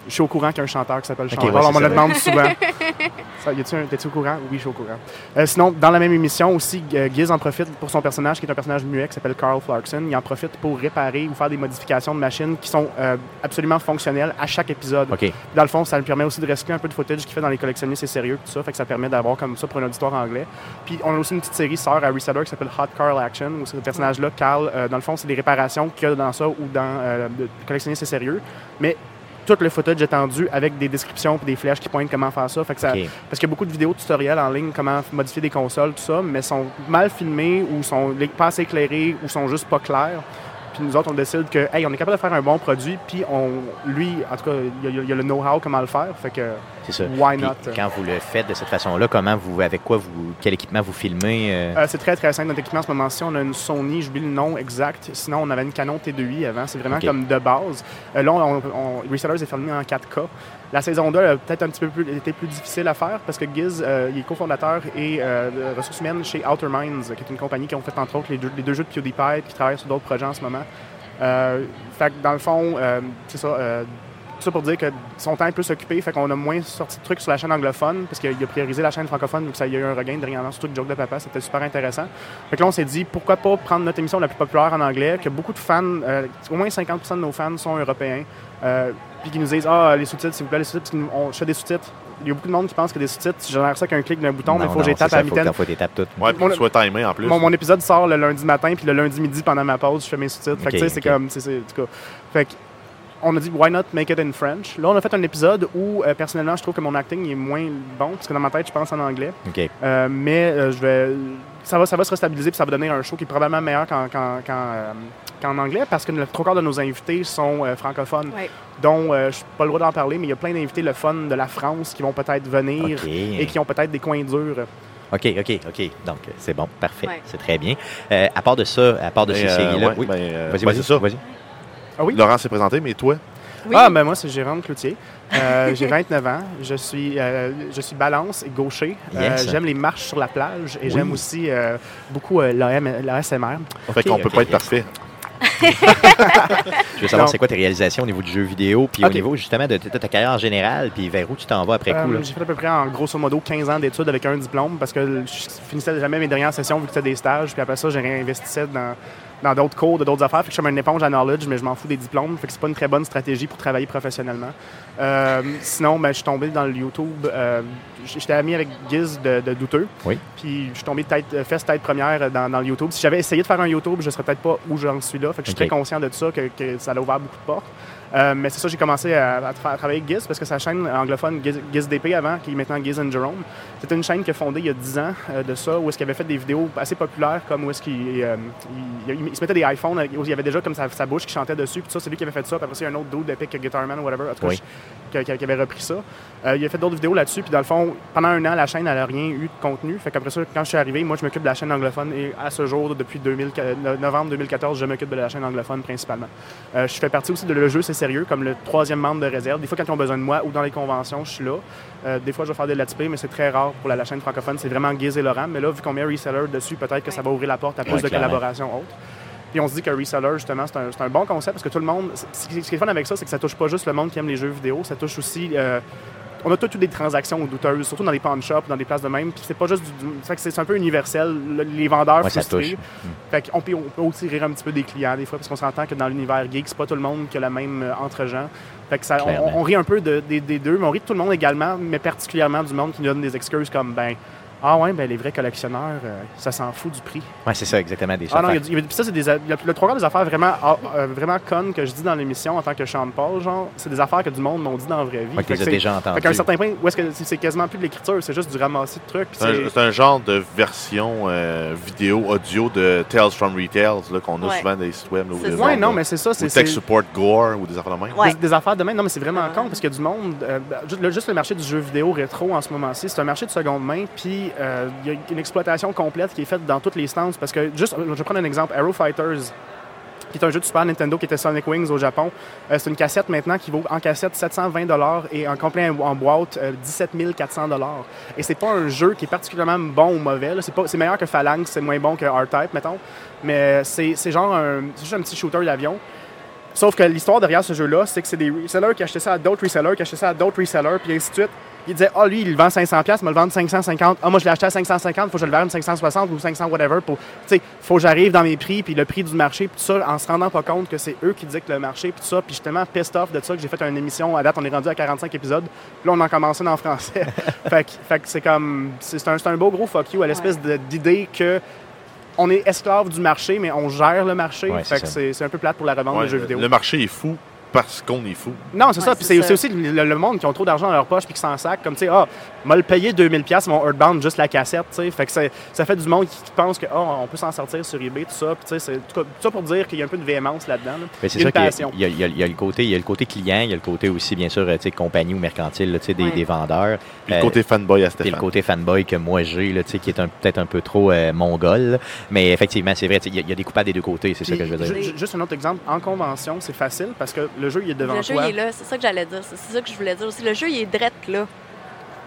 Je suis au courant qu'il y a un chanteur qui s'appelle Ok, Chantal. ouais, on m'en ça. demande souvent. [LAUGHS] Ça, y a-tu un- T'es-tu au courant? Oui, je suis au courant. Euh, sinon, dans la même émission aussi, euh, Giz en profite pour son personnage, qui est un personnage muet, qui s'appelle Carl Clarkson. Il en profite pour réparer ou faire des modifications de machines qui sont euh, absolument fonctionnelles à chaque épisode. Dans le fond, ça lui permet aussi de recycler un peu de footage qu'il fait dans les collectionnistes et sérieux, tout ça. Fait que ça permet d'avoir comme ça pour un auditoire anglais. Puis on a aussi une petite série sœur à Reseller qui s'appelle Hot Carl Action, où ce personnage-là, Carl, euh, dans le fond, c'est des réparations qu'il y a dans ça ou dans collectionnistes et sérieux. Mais tout le footage étendu avec des descriptions et des flèches qui pointent comment faire ça. Fait que ça parce qu'il y a beaucoup de vidéos tutoriels en ligne, comment modifier des consoles, tout ça, mais sont mal filmés ou sont pas assez éclairés ou sont juste pas clairs. Puis nous autres, on décide que, hey, on est capable de faire un bon produit, puis on, lui, en tout cas, il y a, il y a le know-how comment le faire. Fait que, C'est ça. why Puis, not? quand vous le faites de cette façon-là, comment vous, avec quoi vous, quel équipement vous filmez euh, Euh, c'est très très simple. Notre équipement en ce moment-ci, on a une Sony, j'oublie le nom exact. Sinon, on avait une Canon T2i avant. C'est vraiment comme de base. Euh, là, on, on- Resellers est filmé en 4K. La saison 2 a peut-être un petit peu plus, été plus difficile à faire parce que Giz, euh, il est cofondateur et euh, ressources humaines chez Outer Minds, qui est une compagnie qui ont fait entre autres les deux, jeux de PewDiePie qui travaillent sur d'autres projets en ce moment. Euh, fait que dans le fond, c'est ça. tout ça pour dire que son temps est plus occupé, fait qu'on a moins sorti de trucs sur la chaîne anglophone, parce qu'il a priorisé la chaîne francophone, que ça y a eu un regain dernièrement, surtout que Joke de Papa, c'était super intéressant. Fait que là, on s'est dit, pourquoi pas prendre notre émission la plus populaire en anglais, que beaucoup de fans, au moins 50% de nos fans sont européens, puis qui nous disent, ah, les sous-titres, s'il vous plaît, les sous-titres, parce qu'on- je fais des sous-titres. Il y a beaucoup de monde qui pense que des sous-titres, je génère ça qu'un clic d'un bouton, mais il faut que non, j'ai tape c'est à la faut que mitaine. faut que tu tout. Ouais, puis Mon- tu sois timé en plus. Mon, mon épisode sort le lundi matin, puis le lundi midi, pendant ma pause, je fais mes sous-titres. Fait que, tu sais, c'est comme. c'est- c'est- en tout cas. Fait que, on a dit, why not make it in French? Là, on a fait un épisode où, euh, personnellement, je trouve que mon acting il est moins bon, parce que dans ma tête, je pense en anglais. Euh, mais euh, je vais. Ça va, ça va se restabiliser, puis ça va donner un show qui est probablement meilleur qu'en, euh, qu'en anglais, parce que le trois quarts de nos invités sont euh, francophones, Ouais. dont euh, je n'ai pas le droit d'en parler, mais il y a plein d'invités le fun de la France qui vont peut-être venir OK. et qui ont peut-être des coins durs. OK, OK, OK. Donc, euh, c'est bon, parfait. Ouais. C'est très bien. Euh, à part de ça, à part de Mais, ces euh, séries-là, ouais, oui. ben, Vas-y, vas-y, c'est ça. vas-y. Ah oui? Laurent s'est présenté, mais toi? Oui. Ah, ben moi, c'est Jérôme Cloutier. Euh, [LAUGHS] j'ai 29 ans. Je suis, euh, je suis balance et gaucher. Euh, j'aime les marches sur la plage et Oui. j'aime aussi euh, beaucoup euh, l'ASMR. fait qu'on ok, peut pas être parfait. [LAUGHS] Je veux savoir, c'est quoi tes réalisations au niveau du jeu vidéo, puis au niveau justement de ta carrière en général, puis vers où tu t'en vas après coup. Euh, là? j'ai fait à peu près en grosso modo 15 ans d'études avec un diplôme parce que je finissais jamais mes dernières sessions vu que c'était des stages. Puis après ça, j'ai réinvestissais dans dans d'autres cours, de d'autres affaires. Fait que je suis comme une éponge à knowledge, mais je m'en fous des diplômes. Fait que c'est pas une très bonne stratégie pour travailler professionnellement. Euh, sinon, ben, je suis tombé dans le YouTube. euh, J'étais ami avec Giz de, de Douteux. Oui. Puis je suis tombé tête, euh, fesse tête première dans, dans le YouTube. Si j'avais essayé de faire un YouTube, je serais peut-être pas où j'en suis là. Fait que je suis très conscient de ça, que, que ça a ouvert beaucoup de portes. Euh, mais c'est ça, j'ai commencé à, à tra- à travailler avec Giz parce que sa chaîne anglophone Giz, Giz DP avant, qui est maintenant Giz and Jerome, c'était une chaîne qu'il a fondée il y a 10 ans euh, de ça, où est-ce qu'il avait fait des vidéos assez populaires, comme où est-ce qu'il euh, il, il- il se mettait des iPhones, avec- où il y avait déjà comme sa, sa bouche qui chantait dessus, puis ça, c'est lui qui avait fait ça. Puis après il y a un autre dude d'Epic Guitarman ou whatever, en tout cas, Oui. je- qui, qui- qui avait repris ça. Il a fait d'autres vidéos là-dessus, puis dans le fond, pendant un an, la chaîne n'a rien eu de contenu. Fait qu'après ça, quand je suis arrivé, moi, je m'occupe de la chaîne anglophone et à ce jour, depuis 2000 no- novembre 2014, je m'occupe de la chaîne anglophone principalement. Je fais partie aussi de Le Jeu, c'est sérieux, comme le troisième membre de réserve. Des fois, quand ils ont besoin de moi ou dans les conventions, je suis là. Euh, des fois, je vais faire des let's play, mais c'est très rare pour la, la chaîne francophone. C'est vraiment Giz et Laurent. Mais là, vu qu'on met un reseller dessus, peut-être que ça va ouvrir la porte à plus Ouais, de clairement. collaborations autres. Puis on se dit que reseller, justement, c'est un, c'est un bon concept parce que tout le monde. Ce qui ce qui est fun avec ça, c'est que ça touche pas juste le monde qui aime les jeux vidéo, ça touche aussi. euh, on a toutes des transactions douteuses, surtout dans les pawn shops, dans des places de même. Puis c'est pas juste du. c'est un peu universel. Le- les vendeurs Ouais, frustrés. touche. Fait qu'on peut, on peut aussi rire un petit peu des clients des fois, parce qu'on s'entend que dans l'univers geek, c'est pas tout le monde qui a la même euh, entre-gens. Fait que ça, on, on rit un peu de- des- des deux, mais on rit de tout le monde également, mais particulièrement du monde qui nous donne des excuses comme ben. Ah ouais, ben les vrais collectionneurs, euh, ça s'en fout du prix. Ouais, c'est ça, exactement. Des Ah non, il y a ça, c'est des, a- le, le trois quarts des affaires vraiment, ah, euh, vraiment connes que je dis dans l'émission en tant que Sean Paul, genre, c'est des affaires que du monde m'ont dit dans la vraie vie. Ouais, que Fait que déjà fait entendu. qu'à un certain point, où est-ce que c'est quasiment plus de l'écriture, c'est juste du ramassis de trucs. C'est un, genre de version euh, vidéo, audio de Tales from Retails là, qu'on a Ouais. souvent dans les sites web. là, ou C'est des- ça. Ouais, non, mais c'est ça. C'est Tech Support Gore ou des affaires de même. Ouais. Des, des affaires de même. Non, mais c'est vraiment Ouais. con parce qu'il y a du monde. euh, ben, juste, le, juste le marché du jeu vidéo rétro en ce moment-ci, c'est un marché de seconde main. Puis euh, il y a une exploitation complète qui est faite dans toutes les stances. Parce que, juste, je vais prendre un exemple Arrow Fighters. Qui est un jeu de Super Nintendo qui était Sonic Wings au Japon. Euh, c'est une cassette maintenant qui vaut en cassette 720 et en complet en, boîte euh, 17 400 Et c'est pas un jeu qui est particulièrement bon ou mauvais. C'est, pas, c'est meilleur que Phalanx, c'est moins bon que R-Type, mettons. Mais c'est, c'est genre un, c'est juste un petit shooter d'avion. Sauf que l'histoire derrière ce jeu-là, c'est que c'est des resellers qui achetaient ça à d'autres resellers, qui achetaient ça à d'autres resellers, puis ainsi de suite. Ils disaient, ah, lui, il le vend 500$, pièces, me le vendre 550. Ah, moi, je l'ai acheté à 550, faut que je le vende 560 ou 500, whatever. Pour, tu sais, faut que j'arrive dans mes prix, puis le prix du marché, puis tout ça, en se rendant pas compte que c'est eux qui dictent le marché, puis tout ça. Puis justement, pissed off de ça, que j'ai fait une émission. À date, on est rendu à 45 épisodes. Puis là, on en commencé en français. [LAUGHS] fait que fait que c'est comme, c'est un, beau gros fuck you à l'espèce d'idée que on est esclave du marché, mais on gère le marché. Ouais, fait c'est que c'est un peu plate pour la revente Ouais, de jeux vidéo. Le marché est fou parce qu'on est fou. Non, c'est Ouais, ça. Puis c'est aussi le, le monde qui ont trop d'argent dans leur poche puis qui s'en sac. Comme, tu sais, ah, m'a le payé 2000$ pièces mon Earthbound, juste la cassette, tu sais. Fait que ça fait du monde qui, qui pense que, ah, on peut s'en sortir sur eBay, tout ça. Puis, tu sais, c'est tout, ça pour dire qu'il y a un peu de véhémence là-dedans. là. Mais c'est Il y a ça une qu'il y a- passion. il y, a, il y a- il y a le côté, il y a le côté client, il y a le côté aussi, bien sûr, euh, tu sais, compagnie ou mercantile, tu sais, des, Ouais. des vendeurs. Puis le Euh, côté fanboy à Puis le Stéphane. côté fanboy que moi j'ai, tu sais, qui est peut-être un peu trop euh, mongol. Mais effectivement, c'est vrai, tu sais, il y, a- il y a des coupables des deux côtés, c'est ça que je veux dire. Ju- ju- Juste un autre exemple. En convention, c'est facile parce que le jeu, il est devant Le jeu, toi. il est là. C'est ça que j'allais dire. C'est c'est ça que je voulais dire aussi. Le jeu, il est drette là.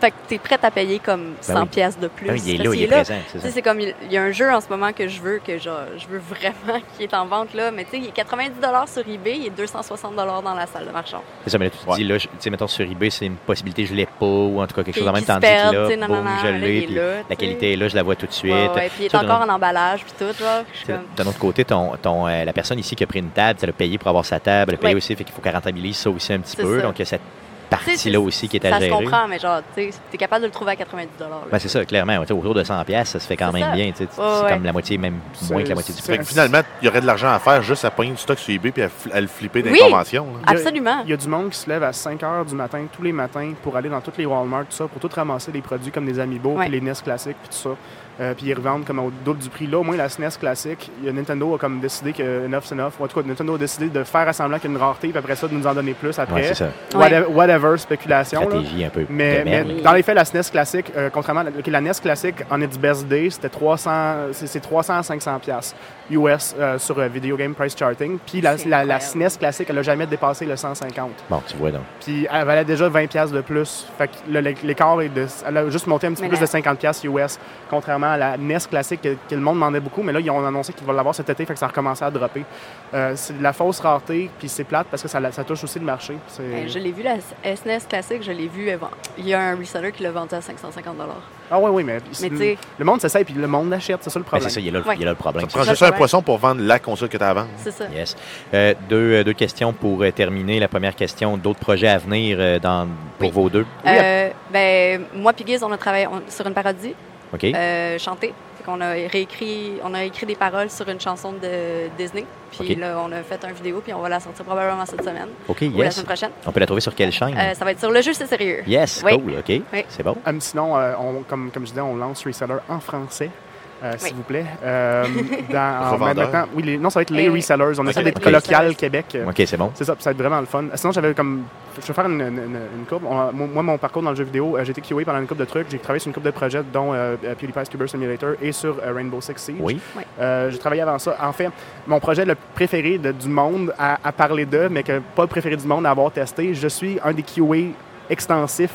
Fait que t'es prête à payer comme 100 oui. pièces de plus. Ah oui, il est là, il qu'il est présent, c'est c'est comme, il il y a un jeu en ce moment que je veux, que genre, je veux vraiment [LAUGHS] qui est en vente là, mais tu sais, il est 90 sur eBay, il est 260 dans la salle de marchand. C'est ça, mais là, tu te dis, là, je- tu sais, mettons sur eBay, c'est une possibilité, je l'ai pas, ou en tout cas quelque chose en même temps là, non, boum, non, non, je là, l'ai, là, la qualité est là, je la vois tout de suite. Ouais, ouais, puis il est encore en emballage puis tout. Je comme- D'un autre côté, ton, ton, euh, la personne ici qui a pris une table, elle a payé pour avoir sa table, elle a payé aussi, fait qu'il faut qu'elle rentabilise ça aussi un petit peu. Donc, il y a cette partie-là c'est- aussi qui est à Ça se gérer. comprend, mais genre, tu t'es capable de le trouver à 90 là. Ben, c'est ça, clairement. autour de 100 pièces, ça se fait quand même ça. bien. Ouais, c'est ouais. comme la moitié, même moins que la moitié du prix. Finalement, il y aurait de l'argent à faire juste à pogner du stock sur eBay puis à, le flipper dans Oui. Il y a- Absolument. Il y a du monde qui se lève à 5 h du matin, tous les matins, pour aller dans tous les Walmart, tout ça, pour tout ramasser des produits comme des Amiibo, Ouais. puis les NES classiques, puis tout ça. Euh, puis ils revendent comme au double du prix. Là, au moins, la SNES classique, il y a Nintendo a comme décidé que enough c'est enough. Ou en tout cas, Nintendo a décidé de faire à semblant qu'il y a une rareté, puis après ça, de nous en donner plus après. Ouais, c'est ça. Whatever, whatever, spéculation. là. Stratégie un peu. Mais, dans les faits, la SNES classique, euh, contrairement à la, ok, la NES classique, en its best day, c'était 300, c'est c'est 300 à 500 pièces US euh, sur euh, Video Game Price Charting. Puis la. SNES classique, elle n'a jamais dépassé le 150. Bon, tu vois donc. Puis elle valait déjà 20 pièces de plus. Fait que l'écart est de, elle a juste monté un petit Mais peu plus de 50 pièces US, contrairement à la NES classique que, que le monde demandait beaucoup. Mais là, ils ont annoncé qu'ils vont l'avoir cet été, fait que ça a recommencé à dropper. Euh, c'est de la fausse rareté, puis c'est plate parce que ça, touche aussi le marché. Ben, je l'ai vu, la SNES classique, je l'ai vu avant. Il y a un reseller qui l'a vendu à 550 Ah oui, oui, mais, tu le monde s'essaye, puis le monde l'achète, c'est ça le Ben, problème. c'est ça, il y a là, le- Ouais. il y a là le problème. Ça prend ça, juste un poisson pour vendre la console que tu as à vendre. c'est ça. Yes. Euh, deux, euh, deux questions pour euh, terminer. La première question, d'autres projets à venir euh, dans, pour Oui. vos deux? Euh, ben, moi puis Giz, on a travaillé on- sur une parodie, OK? euh, chantée. Fait qu'on a réécrit, on a écrit des paroles sur une chanson de Disney. Puis là, on a fait un vidéo, puis on va la sortir probablement cette semaine OK, ou la yes. semaine prochaine. On peut la trouver sur quelle chaîne? Euh, ça va être sur le jeu, c'est sérieux. yes, oui. cool, OK. Oui. C'est bon. Hum, sinon, euh, on- comme, comme je disais, on lance Reseller en français. Euh, Oui. S'il vous plaît. Euh, [LAUGHS] dans, en- Revendeur. maintenant, oui, les- non, ça va être les Et- resellers. On Ok. essaie d'être colloquial Québec. euh, OK, c'est bon. C'est ça, ça va être vraiment le fun. Sinon, j'avais comme. Je vais faire une, une, une- courbe. On- moi, mon parcours dans le jeu vidéo, euh, j'ai été QA pendant une couple de trucs. J'ai travaillé sur une couple de projets, dont euh, euh, PewDiePie's Cuber Simulator et sur euh, Rainbow Six Siege. Oui. Euh, j'ai travaillé avant ça. En fait, mon projet le préféré de- du monde à, à parler d'eux, mais que pas le préféré du monde à avoir testé, je suis un des QA extensifs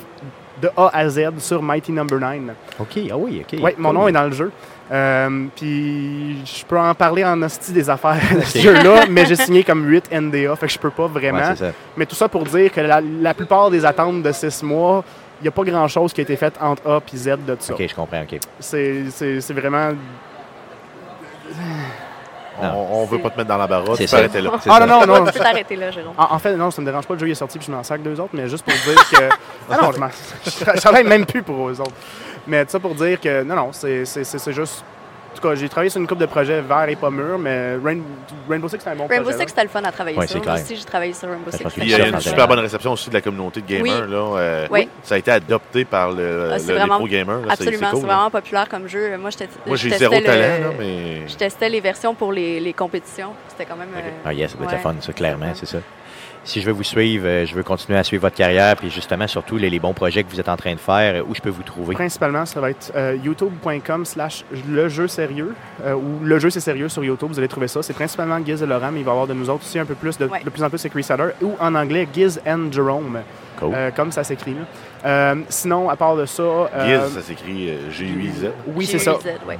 de A à Z sur Mighty Number 9. OK, ah oui, OK. Oui, mon Cool. nom est dans le jeu. Euh, puis je peux en parler en hostie des affaires de ce jeu-là, mais j'ai signé comme 8 NDA, fait que je peux pas vraiment. Ouais, mais tout ça pour dire que la, la plupart des attentes de 6 mois, il n'y a pas grand-chose qui a été fait entre A et Z de ça. OK, je comprends, OK. C'est- C'est c'est vraiment... On, on veut pas te mettre dans la barre. C'est Tu ça. peux arrêter là. Ah non, non, non. Tu peux t'arrêter là, Jérôme. En, en fait, non, ça me dérange pas, le jeu est sorti puis je m'en sac deux autres, mais juste pour dire que. Ah non, je, m'en- [LAUGHS] même plus pour eux autres. Mais tout ça pour dire que non, non, c'est c'est- c'est- c'est juste. En tout cas, j'ai travaillé sur une coupe de projets verts et pas mûrs, mais Rain- Rainbow Six, c'est un bon Rainbow projet. Six, c'était le fun à travailler Ouais, sur. c'est Moi clair. aussi, j'ai travaillé sur Rainbow Six. il y a une super bonne réception aussi de la communauté de gamers. Oui. Là, euh, Oui. Ça a été adopté par le, Ah, le- vraiment- Absolument, c'est c'est cool, là. vraiment populaire comme jeu. Moi, j'étais- Moi, je j'ai testais zéro le- talent, là, mais. Je testais les versions pour les, les compétitions. C'était quand même. euh, Ah yes, ça doit être ouais. le fun, ça, clairement, Ouais. c'est ça. Si je veux vous suivre, euh, je veux continuer à suivre votre carrière, puis justement, surtout les, les bons projets que vous êtes en train de faire, euh, où je peux vous trouver? Principalement, ça va être euh, youtube.com slash le jeu sérieux euh, ou le jeu c'est sérieux sur YouTube, vous allez trouver ça. C'est principalement Giz et Laurent, mais il va y avoir de nous autres aussi un peu plus, de, Ouais. de plus en plus c'est Reseller ou en anglais Giz and Jerome, Cool. euh, comme ça s'écrit là. Euh, sinon, à part de ça, euh, Giz, ça s'écrit euh, G-U-I-Z. oui, c'est ça. ouais.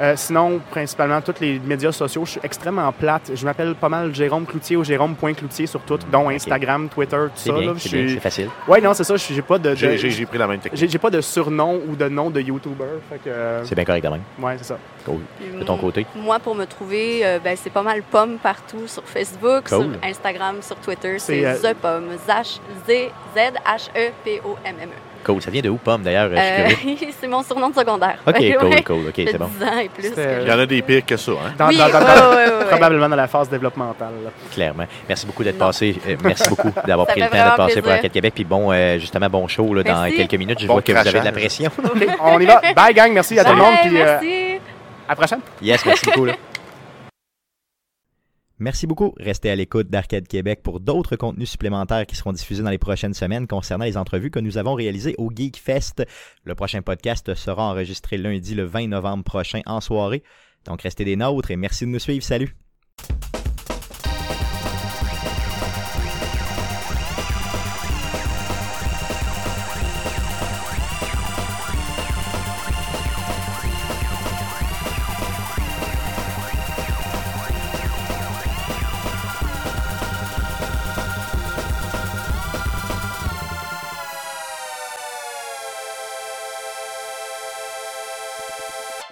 Euh, sinon, principalement, tous les médias sociaux, je suis extrêmement plate. Je m'appelle pas mal Jérôme Cloutier ou Jérôme.cloutier sur tout, dont Instagram, Twitter, tout ça. c'est facile. Ouais, non, c'est ça. J'ai pas de. de- J'ai- pris la même technique. j'ai j'ai pas de surnom ou de nom de YouTuber. Euh, C'est bien correct quand même. ouais, c'est ça. Cool. De ton côté? Moi, pour me trouver, euh, ben, c'est pas mal Pomme partout sur Facebook, Cool. sur Instagram, sur Twitter. C'est, euh, The Pomme. Z-Z-H-E-P-O-M-M-E. Cool. Ça vient de où, Pomme, d'ailleurs? Curieux. Euh, [LAUGHS] c'est mon surnom de secondaire. OK, Ouais, cool, cool. OK, c'est bon. [LAUGHS] 10 ans et plus. C'était- que Il y en a des pires que ça. Hein? Dans- Oui, dans- dans- ouais, dans- ouais, ouais, ouais. Probablement dans la phase développementale. là. Clairement. Merci beaucoup d'être passé. Euh, merci beaucoup d'avoir pris le temps de passer pour. Arcade Québec. Puis bon, euh, justement, bon show là, dans quelques minutes. Je Bon vois que vous avez de la pression. On y va. Bye, gang. Merci à tout le monde. Puis, euh, merci. à la prochaine. Yes, merci beaucoup. là. Merci beaucoup. Restez à l'écoute d'Arcade Québec pour d'autres contenus supplémentaires qui seront diffusés dans les prochaines semaines concernant les entrevues que nous avons réalisées au Geek Fest. Le prochain podcast sera enregistré lundi le 20 novembre prochain en soirée. Donc restez des nôtres et merci de nous suivre. Salut.